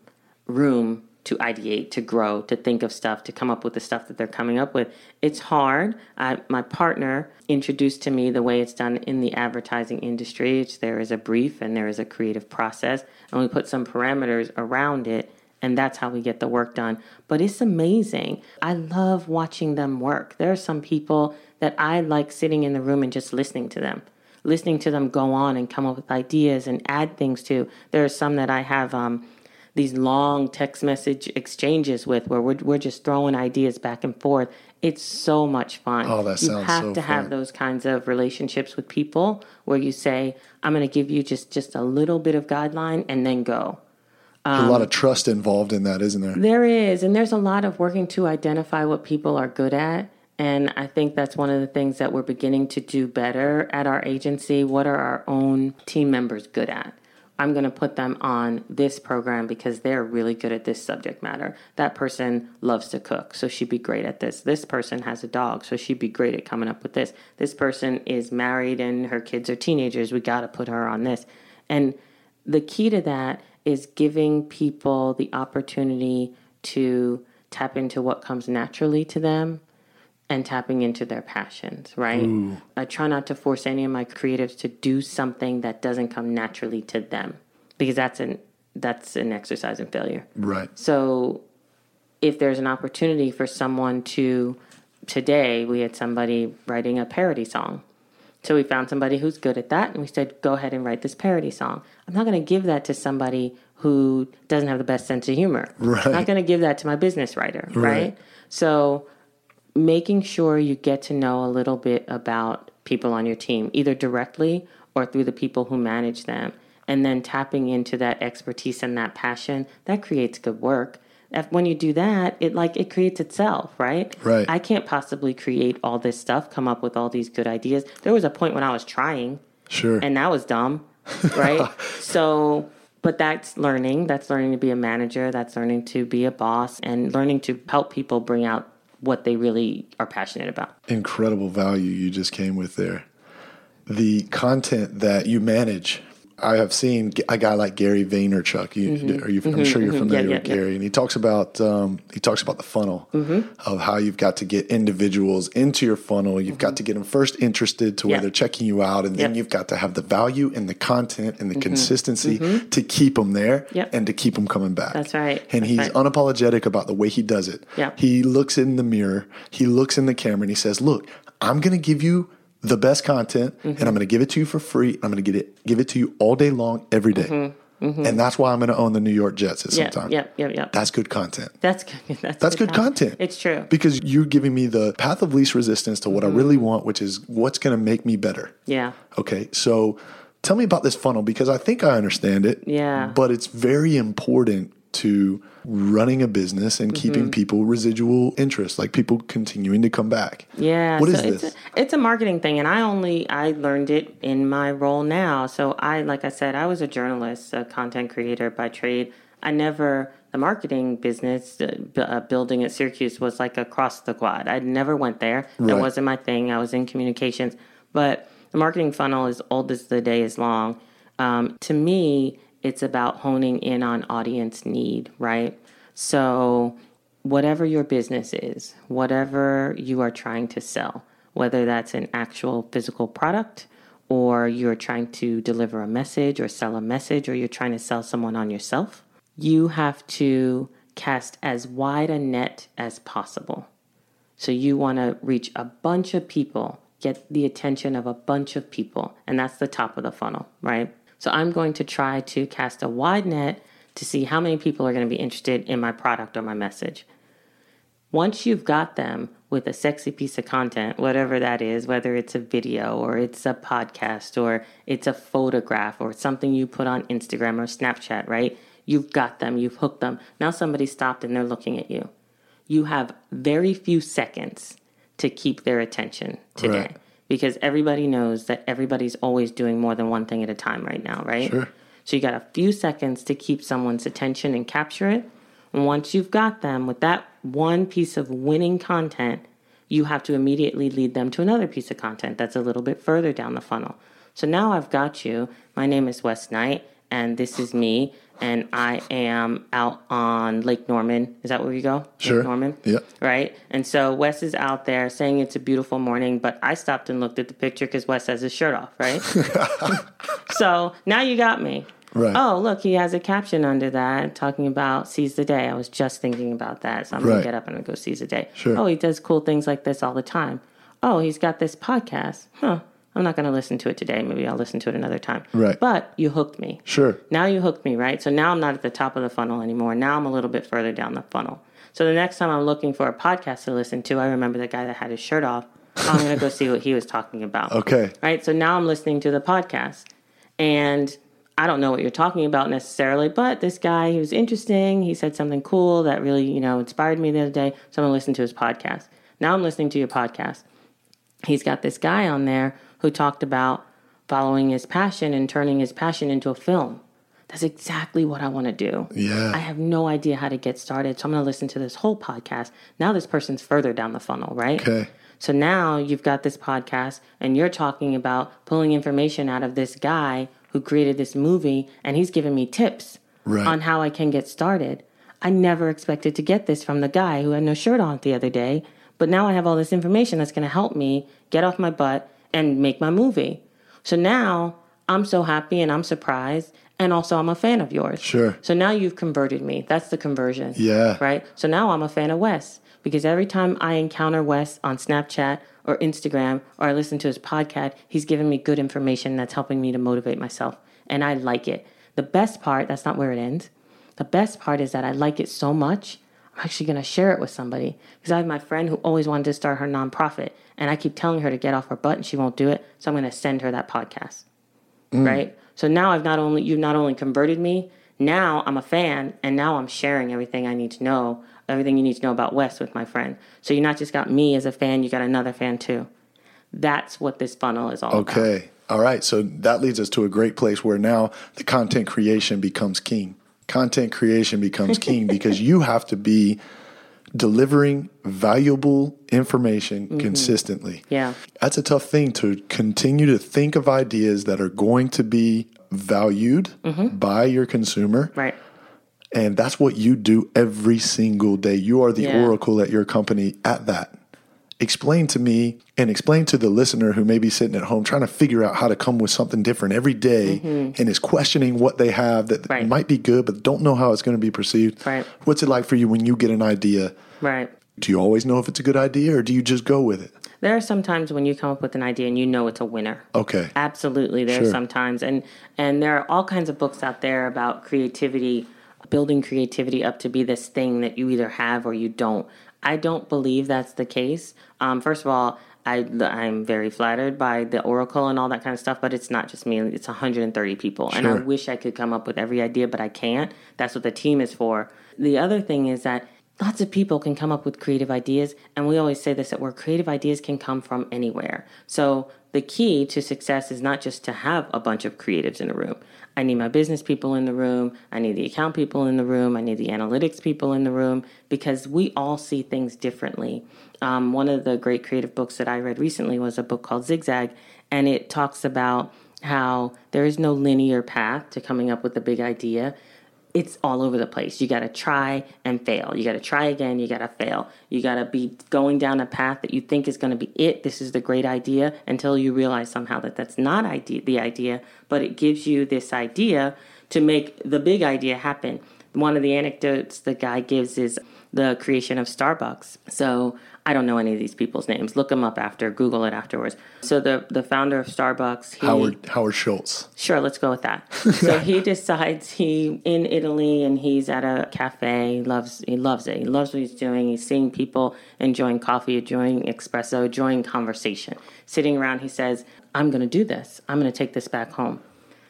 room to ideate, to grow, to think of stuff, to come up with the stuff that they're coming up with? It's hard. I, my partner introduced to me the way it's done in the advertising industry. It's, there is a brief and there is a creative process, and we put some parameters around it and that's how we get the work done. But it's amazing. I love watching them work. There are some people that I like sitting in the room and just listening to them, listening to them go on and come up with ideas and add things to. There are some that I have um, these long text message exchanges with where we're, we're just throwing ideas back and forth. It's so much fun. Oh, that you sounds have so to have those kinds of relationships with people where you say, I'm going to give you just just a little bit of guideline and then go. a lot of um, trust involved in that, isn't there? There is, and there's a lot of working to identify what people are good at. And I think that's one of the things that we're beginning to do better at our agency. What are our own team members good at? I'm going to put them on this program because they're really good at this subject matter. That person loves to cook, so she'd be great at this. This person has a dog, so she'd be great at coming up with this. This person is married and her kids are teenagers. We got to put her on this. And the key to that is giving people the opportunity to tap into what comes naturally to them and tapping into their passions, right? I try not to force any of my creatives to do something that doesn't come naturally to them because that's an that's an exercise in failure. Right. So if there's an opportunity for someone to today we had somebody writing a parody song. So we found somebody who's good at that and we said go ahead and write this parody song. I'm not going to give that to somebody who doesn't have the best sense of humor. Right. I'm not going to give that to my business writer, right? Right. So making sure you get to know a little bit about people on your team, either directly or through the people who manage them, and then tapping into that expertise and that passion, that creates good work. If, when you do that, it like it creates itself, right? Right. I can't possibly create all this stuff, come up with all these good ideas. There was a point when I was trying, Sure. and that was dumb, right? so, but that's learning. That's learning to be a manager. That's learning to be a boss and learning to help people bring out what they really are passionate about. incredible value you just came with there. The content that you manage, I have seen a guy like Gary Vaynerchuk. You, are you, I'm sure you're familiar Mm-hmm. Yeah, with yeah, yeah. Gary, and he talks about um, he talks about the funnel Mm-hmm. of how you've got to get individuals into your funnel. You've got to get them first interested to where Mm-hmm. They're checking you out, and then Yep. you've got to have the value and the content and the consistency to keep them there Mm-hmm. Yep. and to keep them coming back. That's right. And That's he's right. unapologetic about the way he does it. Yep. He looks in the mirror, he looks in the camera, and he says, Look, I'm going to give you the best content, and I'm going to give it to you for free. I'm going to get it, give it to you all day long, every day. Mm-hmm. Mm-hmm. And that's why I'm going to own the New York Jets at some Yeah, time. yeah, yeah, yeah. That's good content. That's good. That's, That's good content. It's true. Because you're giving me the path of least resistance to what I mm-hmm. really want, which is what's going to make me better. Yeah. Okay, so tell me about this funnel because I think I understand it. Yeah. But it's very important to running a business and Mm-hmm. keeping people residual interest, like people continuing to come back. Yeah. What so is it's this? A, it's a marketing thing, and I only I learned it in my role now. So I, like I said, I was a journalist, a content creator by trade. I never the marketing business uh, uh, building at Syracuse was like across the quad. I never went there. That wasn't my thing. I was in communications, but the marketing funnel is old as the day is long. Um, to me, it's about honing in on audience need, right? So, whatever your business is, whatever you are trying to sell, whether that's an actual physical product or you're trying to deliver a message or sell a message or you're trying to sell someone on yourself, you have to cast as wide a net as possible. So you want to reach a bunch of people, get the attention of a bunch of people, and that's the top of the funnel, right? So I'm going to try to cast a wide net to see how many people are going to be interested in my product or my message. Once you've got them with a sexy piece of content, whatever that is, whether it's a video or it's a podcast or it's a photograph or something you put on Instagram or Snapchat, right? You've got them, you've hooked them. Now somebody stopped and they're looking at you. You have very few seconds to keep their attention today Right. Because everybody knows that everybody's always doing more than one thing at a time right now, right? Sure. So you got a few seconds to keep someone's attention and capture it. And once you've got them with that one piece of winning content, you have to immediately lead them to another piece of content that's a little bit further down the funnel. So now I've got you. My name is Wes Knight, and this is me, and I am out on Lake Norman. Is that where you go? Sure. Lake Norman? Yep. Right? And so Wes is out there saying it's a beautiful morning, but I stopped and looked at the picture because Wes has his shirt off, right? so now you got me. Right. Oh, look, he has a caption under that talking about seize the day. I was just thinking about that. So I'm going to get up and go seize the day. Sure. Oh, he does cool things like this all the time. Oh, he's got this podcast. Huh. I'm not going to listen to it today. Maybe I'll listen to it another time. Right. But you hooked me. Sure. Now you hooked me, right? So now I'm not at the top of the funnel anymore. Now I'm a little bit further down the funnel. So the next time I'm looking for a podcast to listen to, I remember the guy that had his shirt off. I'm going to go see what he was talking about. Okay. Right? So now I'm listening to the podcast. And I don't know what you're talking about necessarily, but this guy, he was interesting. He said something cool that really, you know, inspired me the other day. So I'm going to listen to his podcast. Now I'm listening to your podcast. He's got this guy on there who talked about following his passion and turning his passion into a film. That's exactly what I want to do. Yeah. I have no idea how to get started. So I'm going to listen to this whole podcast. Now this person's further down the funnel, right? Okay. So now you've got this podcast and you're talking about pulling information out of this guy who created this movie and he's giving me tips Right. on how I can get started. I never expected to get this from the guy who had no shirt on the other day, but now I have all this information that's going to help me get off my butt and make my movie. So now I'm so happy and I'm surprised and also I'm a fan of yours. Sure. So now you've converted me. That's the conversion. Yeah. Right? So now I'm a fan of Wes because every time I encounter Wes on Snapchat or Instagram or I listen to his podcast, he's giving me good information that's helping me to motivate myself. And I like it. The best part, that's not where it ends. The best part is that I like it so much, I'm actually going to share it with somebody. Because I have my friend who always wanted to start her nonprofit, and I keep telling her to get off her butt and she won't do it. So I'm going to send her that podcast mm. right? So now I've not only you've not only converted me, now I'm a fan, and now I'm sharing everything I need to know, everything you need to know about Wes with my friend. So you not just got me as a fan, you got another fan too. That's what this funnel is all about. Okay. All right. So that leads us to a great place where now the content creation becomes king. Content creation becomes king because you have to be delivering valuable information mm-hmm. consistently. Yeah. That's a tough thing to continue to think of ideas that are going to be valued mm-hmm. by your consumer. Right. And that's what you do every single day. You are the Yeah. oracle at your company at that. Explain to me and explain to the listener who may be sitting at home trying to figure out how to come with something different every day and is questioning what they have that Mm-hmm. Right. might be good but don't know how it's going to be perceived. Right. What's it like for you when you get an idea? Right. Do you always know if it's a good idea or do you just go with it? There are some times when you come up with an idea and you know it's a winner. Okay. Absolutely, there Sure. are sometimes, and and there are all kinds of books out there about creativity, building creativity up to be this thing that you either have or you don't. I don't believe that's the case. Um, first of all, I I'm very flattered by the oracle and all that kind of stuff, but it's not just me. It's 130 people, and I wish I could come up with every idea, but I can't. That's what the team is for. The other thing is that lots of people can come up with creative ideas and we always say this at work creative ideas can come from anywhere so the key to success is not just to have a bunch of creatives in a room. I need my business people in the room. I need the account people in the room. I need the analytics people in the room because we all see things differently. Um, one of the great creative books that I read recently was a book called Zigzag, and it talks about how there is no linear path to coming up with a big idea it's all over the place. You got to try and fail. You got to try again. You got to fail. You got to be going down a path that you think is going to be it. This is the great idea until you realize somehow that that's not idea, the idea, but it gives you this idea to make the big idea happen. One of the anecdotes the guy gives is the creation of Starbucks. So I don't know any of these people's names. Look them up after, Google it afterwards. So the the founder of Starbucks, he, Howard Howard Schultz. Sure, let's go with that. so he decides he in Italy and he's at a cafe. He loves he loves it. He loves what he's doing. He's seeing people enjoying coffee, enjoying espresso, enjoying conversation. Sitting around, he says, "I'm going to do this. I'm going to take this back home."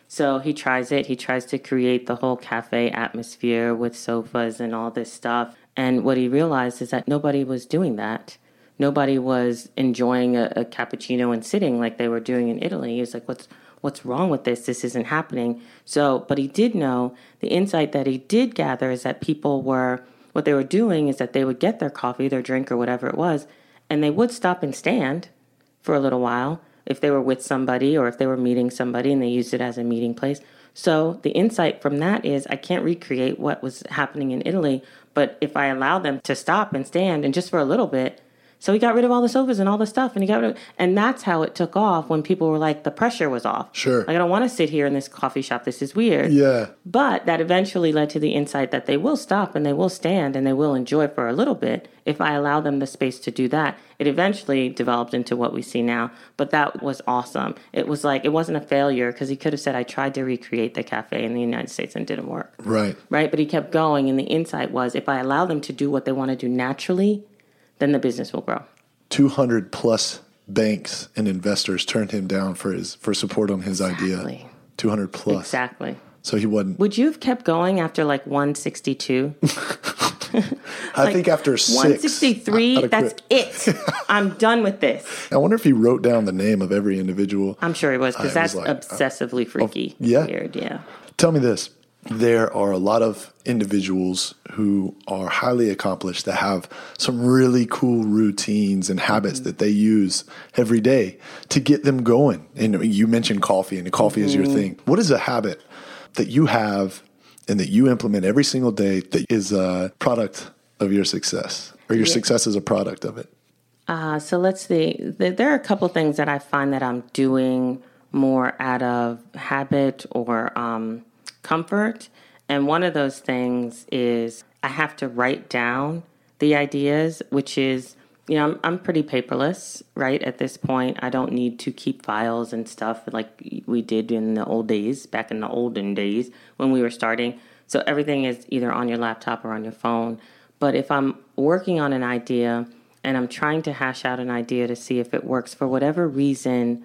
So he tries it. He tries to create the whole cafe atmosphere with sofas and all this stuff. And what he realized is that nobody was doing that. Nobody was enjoying a, a cappuccino and sitting like they were doing in Italy. He was like, "What's what's wrong with this? This isn't happening." So, but he did know the insight that he did gather is that people were what they were doing is that they would get their coffee, their drink, or whatever it was, and they would stop and stand for a little while if they were with somebody or if they were meeting somebody and they used it as a meeting place. So the insight from that is I can't recreate what was happening in Italy, but if I allow them to stop and stand and just for a little bit, so he got rid of all the sofas and all the stuff, and he got rid of, and that's how it took off when people were like, the pressure was off. Sure. Like, I don't want to sit here in this coffee shop. This is weird. Yeah. But that eventually led to the insight that they will stop and they will stand and they will enjoy for a little bit if I allow them the space to do that. It eventually developed into what we see now, but that was awesome. It was like, it wasn't a failure because he could have said, I tried to recreate the cafe in the United States and didn't work. Right. Right. But he kept going, and the insight was if I allow them to do what they want to do naturally, then the business will grow. 200 plus banks and investors turned him down for his for support on his exactly. idea. 200 plus. Exactly. So he wasn't. Would you have kept going after like 162? I like think after six, 163, that's it. I'm done with this. I wonder if he wrote down the name of every individual. I'm sure he was because that's like, uh, obsessively freaky. Oh, yeah. Weird, yeah. Tell me this there are a lot of individuals who are highly accomplished that have some really cool routines and habits mm-hmm. that they use every day to get them going. And you mentioned coffee, and coffee mm-hmm. is your mm-hmm. thing. What is a habit that you have and that you implement every single day that is a product of your success, or your yeah. success is a product of it? Uh, so let's see. There are a couple things that I find that I'm doing more out of habit or um, comfort. And one of those things is I have to write down the ideas, which is, you know, I'm, I'm pretty paperless, right? At this point, I don't need to keep files and stuff like we did in the old days, back in the olden days when we were starting. So everything is either on your laptop or on your phone. But if I'm working on an idea and I'm trying to hash out an idea to see if it works, for whatever reason,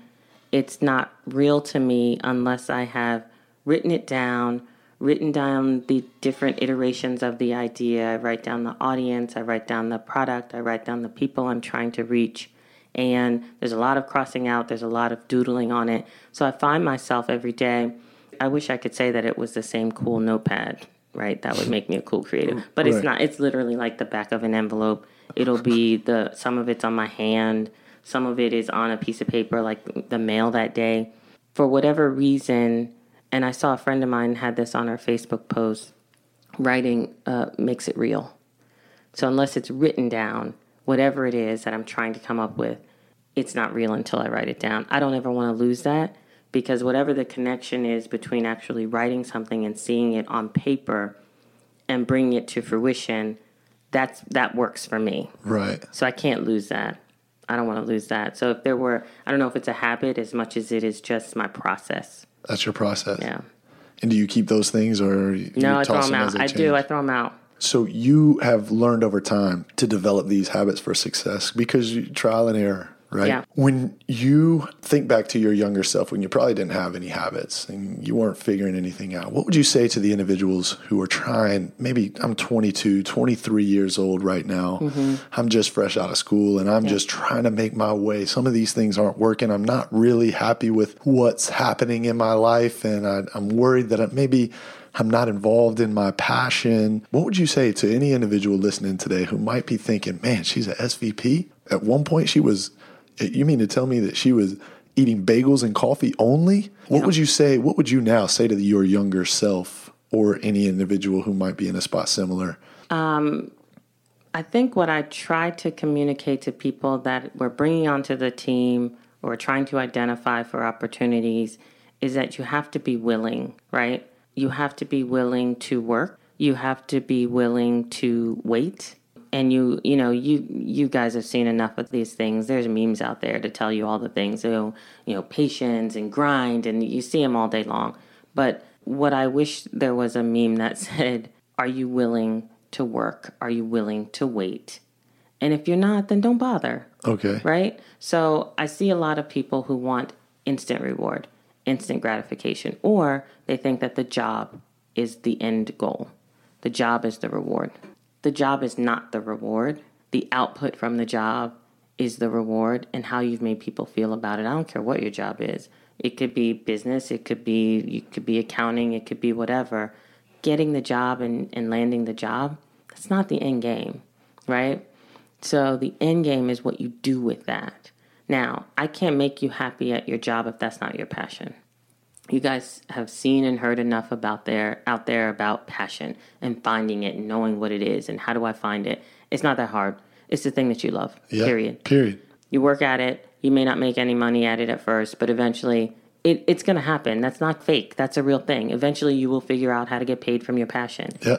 it's not real to me unless I have written it down, written down the different iterations of the idea. I write down the audience, I write down the product, I write down the people I'm trying to reach. And there's a lot of crossing out, there's a lot of doodling on it. So I find myself every day. I wish I could say that it was the same cool notepad, right? That would make me a cool creative. Oh, but right. it's not. It's literally like the back of an envelope. It'll be the some of it's on my hand, some of it is on a piece of paper like the mail that day. For whatever reason, and I saw a friend of mine had this on her Facebook post. Writing uh, makes it real. So unless it's written down, whatever it is that I'm trying to come up with, it's not real until I write it down. I don't ever want to lose that because whatever the connection is between actually writing something and seeing it on paper and bringing it to fruition, that's that works for me. Right. So I can't lose that. I don't want to lose that. So if there were, I don't know if it's a habit as much as it is just my process. That's your process. Yeah. And do you keep those things or no? I throw them out. I do. I throw them out. So you have learned over time to develop these habits for success because you, trial and error, right? Yeah. When you think back to your younger self, when you probably didn't have any habits and you weren't figuring anything out, what would you say to the individuals who are trying? Maybe I'm 22, 23 years old right now. Mm-hmm. I'm just fresh out of school and I'm just trying to make my way. Some of these things aren't working. I'm not really happy with what's happening in my life. And I, I'm worried that I, maybe I'm not involved in my passion. What would you say to any individual listening today who might be thinking, man, she's a SVP? At one point, she was you mean to tell me that she was eating bagels and coffee only? What Yeah. would you say? What would you now say to your younger self or any individual who might be in a spot similar? Um, I think what I try to communicate to people that we're bringing onto the team or trying to identify for opportunities is that you have to be willing, right? You have to be willing to work. You have to be willing to wait. And you, you know, you you guys have seen enough of these things. There's memes out there to tell you all the things, so, you know, patience and grind, and you see them all day long. But what I wish there was a meme that said, "Are you willing to work? Are you willing to wait?" And if you're not, then don't bother Okay. right? So I see a lot of people who want instant reward, instant gratification, or they think that the job is the end goal. The job is the reward. The job is not the reward. The output from the job is the reward and how you've made people feel about it. I don't care what your job is. It could be business, it could be you could be accounting, it could be whatever. Getting the job and, and landing the job, that's not the end game, right? So the end game is what you do with that. Now, I can't make you happy at your job if that's not your passion. You guys have seen and heard enough about there out there about passion and finding it and knowing what it is and how do I find it? It's not that hard. It's the thing that you love. Yeah. Period. Period. You work at it. You may not make any money at it at first, but eventually it, it's going to happen. That's not fake. That's a real thing. Eventually you will figure out how to get paid from your passion. Yeah.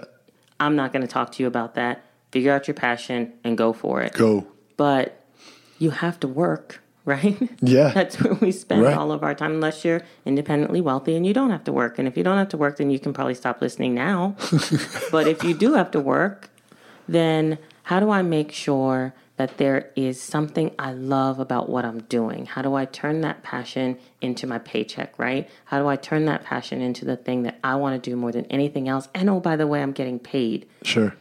I'm not going to talk to you about that. Figure out your passion and go for it Go. but you have to work, right? Yeah. That's where we spend Right. all of our time, unless you're independently wealthy and you don't have to work. And if you don't have to work, then you can probably stop listening now. but if you do have to work, then how do I make sure that there is something I love about what I'm doing? How do I turn that passion into my paycheck, right? How do I turn that passion into the thing that I want to do more than anything else? And oh, by the way, I'm getting paid. Sure.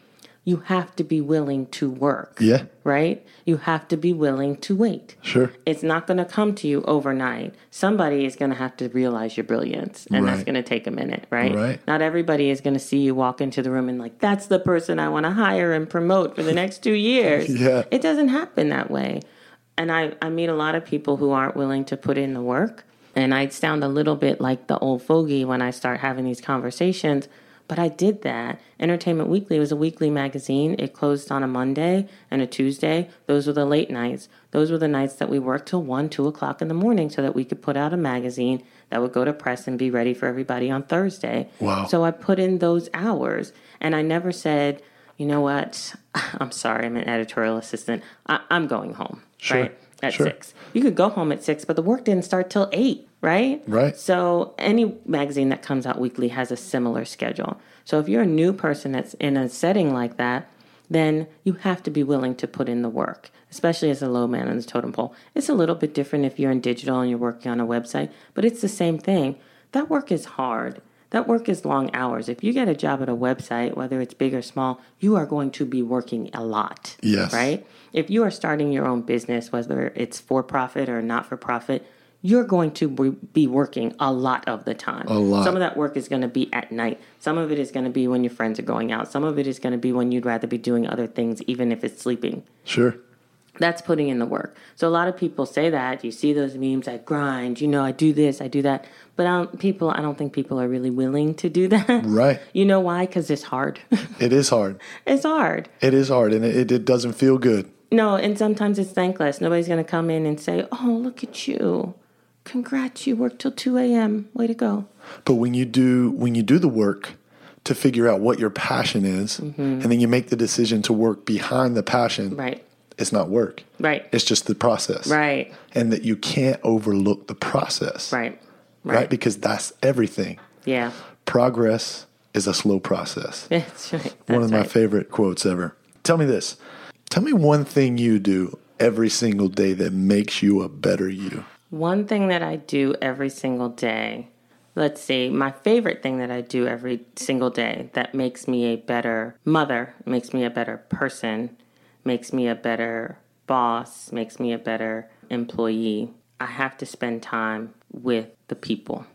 You have to be willing to work Yeah. right? You have to be willing to wait. Sure. It's not going to come to you overnight. Somebody is going to have to realize your brilliance, and that's going to take a minute, right? Right. Not everybody is going to see you walk into the room and like, that's the person I want to hire and promote for the next two years. Yeah. It doesn't happen that way. And I, I meet a lot of people who aren't willing to put in the work. And I sound a little bit like the old fogey when I start having these conversations. But I did that. Entertainment Weekly was a weekly magazine. It closed on a Monday and a Tuesday. Those were the late nights. Those were the nights that we worked till 1, 2 o'clock in the morning so that we could put out a magazine that would go to press and be ready for everybody on Thursday. Wow. So I put in those hours. And I never said, you know what? I'm sorry, I'm an editorial assistant. I- I'm going home, Sure. right? At Sure. six. You could go home at six, but the work didn't start till eight, right? Right. So any magazine that comes out weekly has a similar schedule. So if you're a new person that's in a setting like that, then you have to be willing to put in the work, especially as a low man on the totem pole. It's a little bit different if you're in digital and you're working on a website, but it's the same thing. That work is hard. That work is long hours. If you get a job at a website, whether it's big or small, you are going to be working a lot. Yes. Right? If you are starting your own business, whether it's for profit or not for profit, you're going to be- working a lot of the time. A lot. Some of that work is going to be at night. Some of it is going to be when your friends are going out. Some of it is going to be when you'd rather be doing other things, even if it's sleeping. Sure. That's putting in the work. So a lot of people say that. You see those memes, I grind, you know, I do this, I do that. But I don't, people, I don't think people are really willing to do that. Right. You know why? Because it's hard. It is hard. it's hard. It is hard, and it, it doesn't feel good. No, and sometimes it's thankless. Nobody's going to come in and say, "Oh, look at you, congrats, you worked till two a.m. Way to go." But when you do when you do the work to figure out what your passion is, and then you make the decision to work behind the passion, Mm-hmm. Right, it's not work. right, It's just the process. right, And that you can't overlook the process. right, Right? right. Because that's everything. Yeah, Progress is a slow process. that's right. That's one of my right. favorite quotes ever. Tell me this. Tell me one thing you do every single day that makes you a better you? One thing that I do every single day, let's see, my favorite thing that I do every single day that makes me a better mother, makes me a better person, makes me a better boss, makes me a better employee. I have to spend time with the people,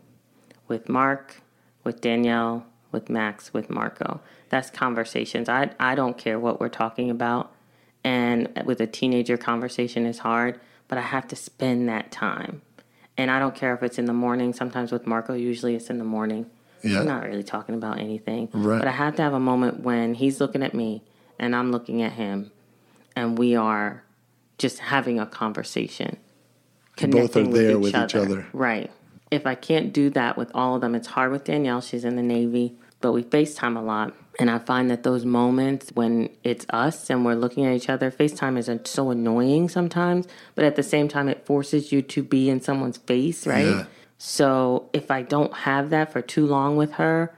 with Mark, with Danielle, with Max, with Marco. That's conversations. I, I don't care what we're talking about. And with a teenager, conversation is hard but I have to spend that time. And I don't care if it's in the morning. Sometimes with Marco, usually it's in the morning. Yeah. I'm not really talking about anything. Right. But I have to have a moment when he's looking at me and I'm looking at him and we are just having a conversation. Connecting Both are there with, each, with other. each other. Right. If I can't do that with all of them, it's hard with Danielle. She's in the Navy, but we FaceTime a lot. And I find that those moments when it's us and we're looking at each other, FaceTime is uh, so annoying sometimes, but at the same time, it forces you to be in someone's face, right? Yeah. So if I don't have that for too long with her,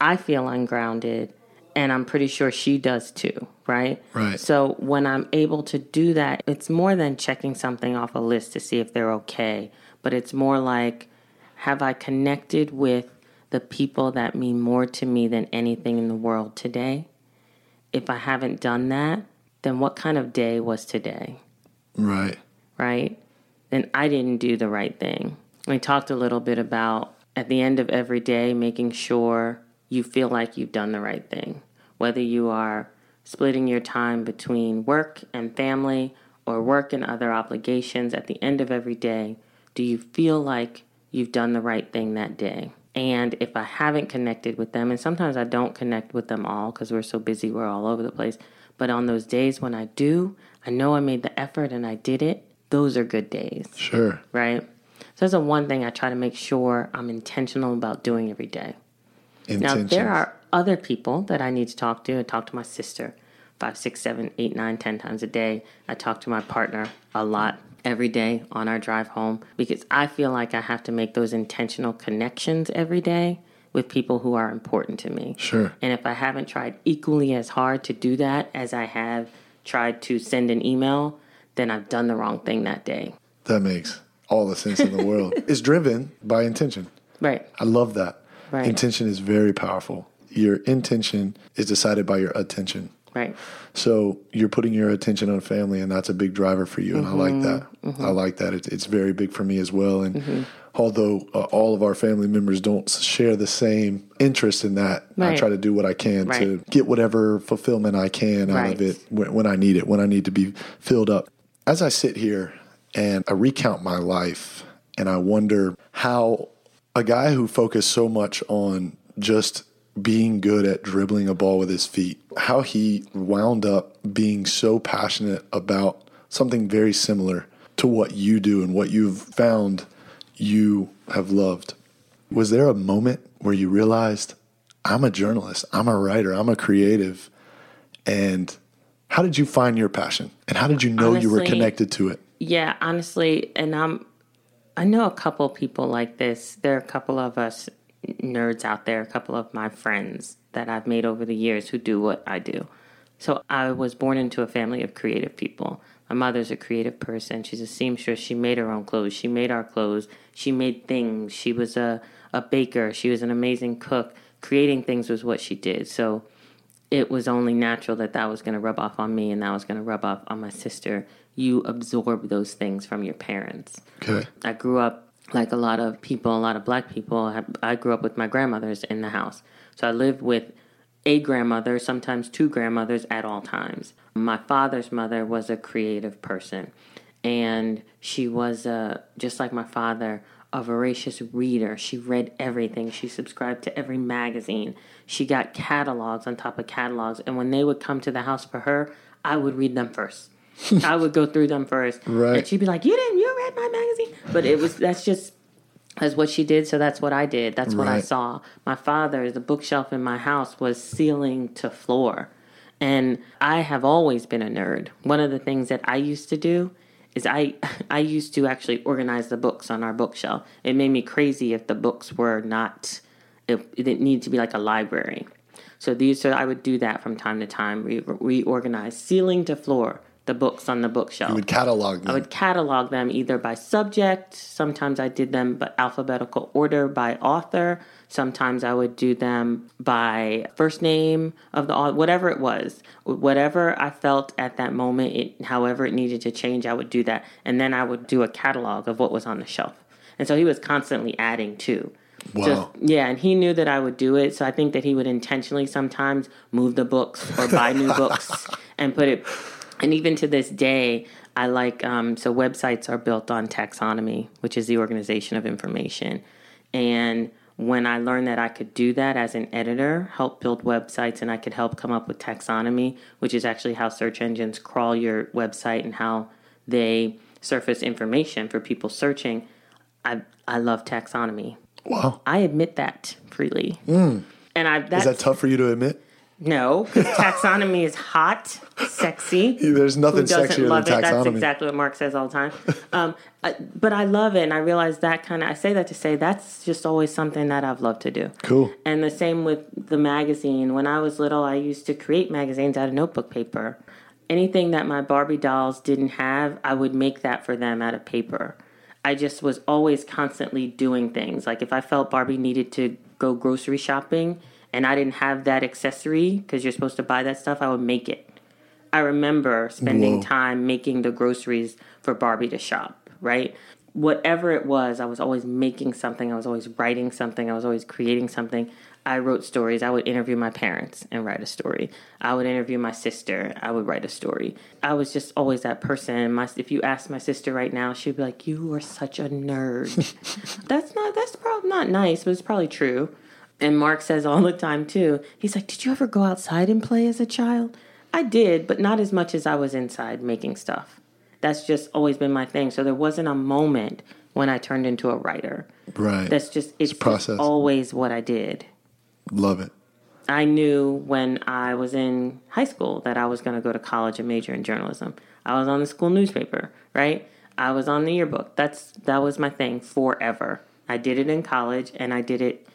I feel ungrounded. And I'm pretty sure she does too, right? Right. So when I'm able to do that, it's more than checking something off a list to see if they're okay, but it's more like, have I connected with the people that mean more to me than anything in the world today. If I haven't done that, then what kind of day was today? Right. Right? Then I didn't do the right thing. We talked a little bit about at the end of every day making sure you feel like you've done the right thing. Whether you are splitting your time between work and family or work and other obligations at the end of every day, do you feel like you've done the right thing that day? And if I haven't connected with them, and sometimes I don't connect with them all because we're so busy, we're all over the place. But on those days when I do, I know I made the effort and I did it. Those are good days. Sure. Right? So that's the one thing I try to make sure I'm intentional about doing every day. Now, there are other people that I need to talk to. I talk to my sister five, six, seven, eight, nine, ten times a day. I talk to my partner a lot every day on our drive home because I feel like I have to make those intentional connections every day with people who are important to me. Sure. And if I haven't tried equally as hard to do that as I have tried to send an email, then I've done the wrong thing that day. That makes all the sense in the world. It's driven by intention. Right. I love that. Right. Intention is very powerful. Your intention is decided by your attention. Right. So you're putting your attention on family, and that's a big driver for you. And mm-hmm. I like that. Mm-hmm. I like that. It, it's very big for me as well. And mm-hmm. although uh, all of our family members don't share the same interest in that, right. I try to do what I can right. to get whatever fulfillment I can out right. of it when, when I need it, when I need to be filled up. As I sit here and I recount my life, and I wonder how a guy who focused so much on just being good at dribbling a ball with his feet, how he wound up being so passionate about something very similar to what you do and what you've found you have loved. Was there a moment where you realized, I'm a journalist, I'm a writer, I'm a creative? And how did you find your passion? And how did you know honestly, you were connected to it? Yeah, honestly, and I'm I know a couple people like this. There are a couple of us nerds out there, a couple of my friends that I've made over the years who do what I do. So I was born into a family of creative people. My mother's a creative person. She's a seamstress. She made her own clothes. She made our clothes. She made things. She was a, a baker. She was an amazing cook. Creating things was what she did. So it was only natural that that was going to rub off on me and that was going to rub off on my sister. You absorb those things from your parents. Okay. I grew up like a lot of people, a lot of black people, I grew up with my grandmothers in the house. So I lived with a grandmother, sometimes two grandmothers at all times. My father's mother was a creative person, and she was a, just like my father, a voracious reader. She read everything. She subscribed to every magazine. She got catalogs on top of catalogs, and when they would come to the house for her, I would read them first. I would go through them first. Right. And she'd be like, You didn't, you read my magazine? But it was, that's just, that's what she did. So that's what I did. That's what right. I saw. My father, the bookshelf in my house was ceiling to floor. And I have always been a nerd. One of the things that I used to do is I I used to actually organize the books on our bookshelf. It made me crazy if the books were not it, it needed to be like a library. So these so I would do that from time to time, re- reorganize ceiling to floor the books on the bookshelf. You would catalog them. I would catalog them either by subject. Sometimes I did them by alphabetical order by author. Sometimes I would do them by first name of the author, whatever it was. Whatever I felt at that moment, it, however it needed to change, I would do that. And then I would do a catalog of what was on the shelf. And so he was constantly adding too. Wow. Just, yeah, and he knew that I would do it. So I think that he would intentionally sometimes move the books or buy new books and put it. And even to this day, I like um, so websites are built on taxonomy, which is the organization of information. And when I learned that I could do that as an editor, help build websites, and I could help come up with taxonomy, which is actually how search engines crawl your website and how they surface information for people searching. I I love taxonomy. wow. I admit that freely. And I that's Is that tough for you to admit? No, because taxonomy is hot, sexy. There's nothing sexier love than it? That's exactly what Mark says all the time. Um, I, but I love it, and I realize that kind of. I say that to say that's just always something that I've loved to do. Cool. And the same with the magazine. When I was little, I used to create magazines out of notebook paper. Anything that my Barbie dolls didn't have, I would make that for them out of paper. I just was always constantly doing things. Like if I felt Barbie needed to go grocery shopping and I didn't have that accessory because you're supposed to buy that stuff, I would make it. I remember spending Whoa. time making the groceries for Barbie to shop, right? Whatever it was, I was always making something. I was always writing something. I was always creating something. I wrote stories. I would interview my parents and write a story. I would interview my sister. I would write a story. I was just always that person. My, if you ask my sister right now, she'd be like, "You are such a nerd." that's not. That's probably not nice, but it's probably true. And Mark says all the time too. He's like, "Did you ever go outside and play as a child?" I did, but not as much as I was inside making stuff. That's just always been my thing. So there wasn't a moment when I turned into a writer. Right. That's just it's, just process. always what I did. Love it. I knew when I was in high school that I was going to go to college and major in journalism. I was on the school newspaper, right? I was on the yearbook. That's that was my thing forever. I did it in college and I did it,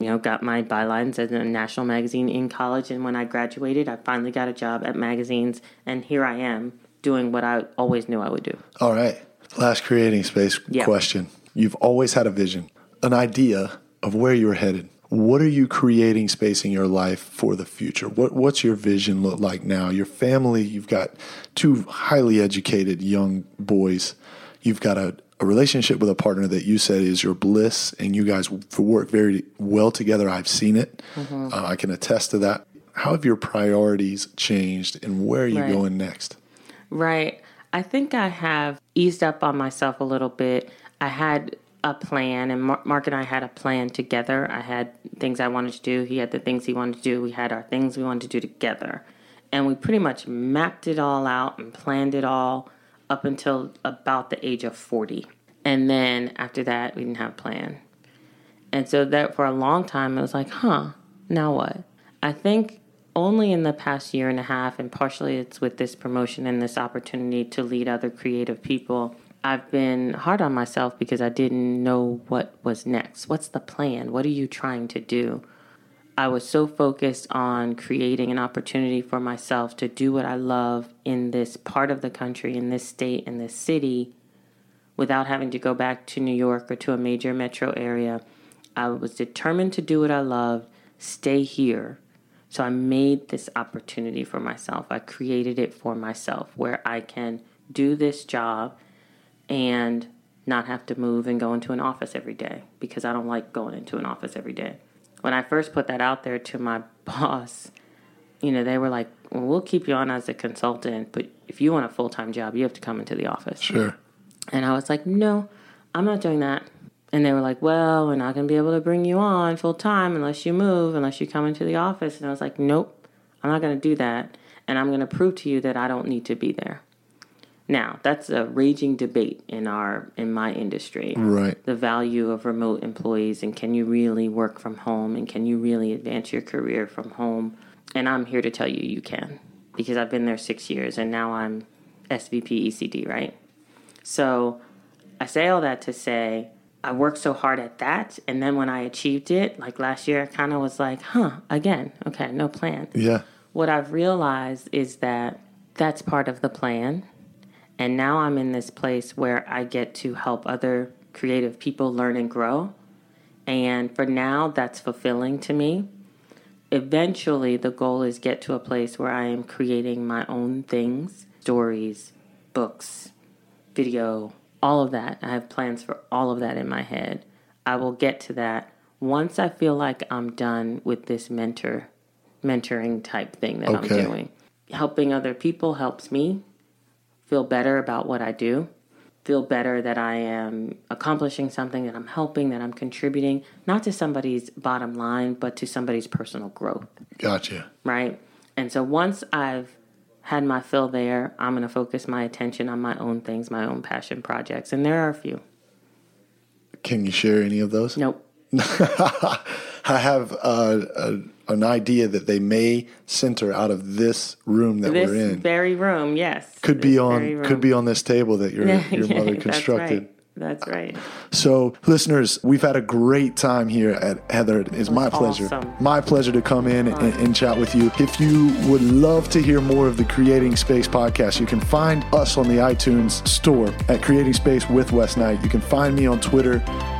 you know, got my bylines as a national magazine in college and when I graduated, I finally got a job at magazines and here I am doing what I always knew I would do. All right. Last creating space Yeah. question. You've always had a vision, an idea of where you're headed. What are you creating space in your life for the future? What what's your vision look like now? Your family, you've got two highly educated young boys. You've got a, a relationship with a partner that you said is your bliss, and you guys work very well together. I've seen it. Mm-hmm. Uh, I can attest to that. How have your priorities changed, and where are you Right. going next? Right. I think I have eased up on myself a little bit. I had a plan, and Mar- Mark and I had a plan together. I had things I wanted to do. He had the things he wanted to do. We had our things we wanted to do together. And we pretty much mapped it all out and planned it all up until about the age of 40. And then after that, we didn't have a plan. And so that for a long time, it was like, huh, now what? I think only in the past year and a half, and partially it's with this promotion and this opportunity to lead other creative people, I've been hard on myself because I didn't know what was next. What's the plan? What are you trying to do? I was so focused on creating an opportunity for myself to do what I love in this part of the country, in this state, in this city, without having to go back to New York or to a major metro area. I was determined to do what I loved, stay here. So I made this opportunity for myself. I created it for myself where I can do this job and not have to move and go into an office every day because I don't like going into an office every day. When I first put that out there to my boss, you know, they were like, well, we'll keep you on as a consultant, but if you want a full time job, you have to come into the office. Sure. And I was like, no, I'm not doing that. And they were like, well, we're not going to be able to bring you on full time unless you move, unless you come into the office. And I was like, nope, I'm not going to do that. And I'm going to prove to you that I don't need to be there. Now, that's a raging debate in our in my industry. Right. The value of remote employees and can you really work from home and can you really advance your career from home? And I'm here to tell you you can because I've been there 6 years and now I'm SVP ECD, right? So, I say all that to say I worked so hard at that and then when I achieved it, like last year I kind of was like, "Huh, again. Okay, no plan." Yeah. what I've realized is that that's part of the plan. And now I'm in this place where I get to help other creative people learn and grow. And for now, that's fulfilling to me. Eventually, the goal is get to a place where I am creating my own things, stories, books, video, all of that. I have plans for all of that in my head. I will get to that once I feel like I'm done with this mentor mentoring type thing that Okay. I'm doing. Helping other people helps me feel better about what I do, feel better that I am accomplishing something, that I'm helping, that I'm contributing, not to somebody's bottom line, but to somebody's personal growth, Gotcha. right? And so once I've had my fill there, I'm going to focus my attention on my own things, my own passion projects. And there are a few. Can you share any of those? Nope. I have uh, a, an idea that they may center out of this room that This we're in. This very room, yes. could be on could be on this table that your your mother That's constructed. right. That's right. So, listeners, we've had a great time here at Heather. It's my pleasure. awesome. My pleasure to come in and, and chat with you. If you would love to hear more of the Creating Space podcast, you can find us on the iTunes store at Creating Space with Wes Knight. You can find me on Twitter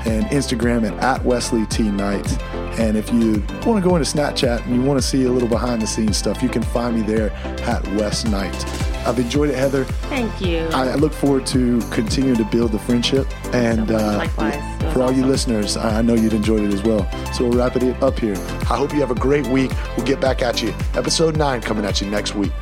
and Instagram at, at Wesley T Knight. And if you want to go into Snapchat and you want to see a little behind the scenes stuff, you can find me there at Wes Knight. I've enjoyed it, Heather. Thank you. I I look forward to continuing to build the friendship. And uh, Likewise. For all you listeners, I I know you'd enjoyed it as well. So we'll wrap it up here. I hope you have a great week. We'll get back at you. Episode 9 coming at you next week.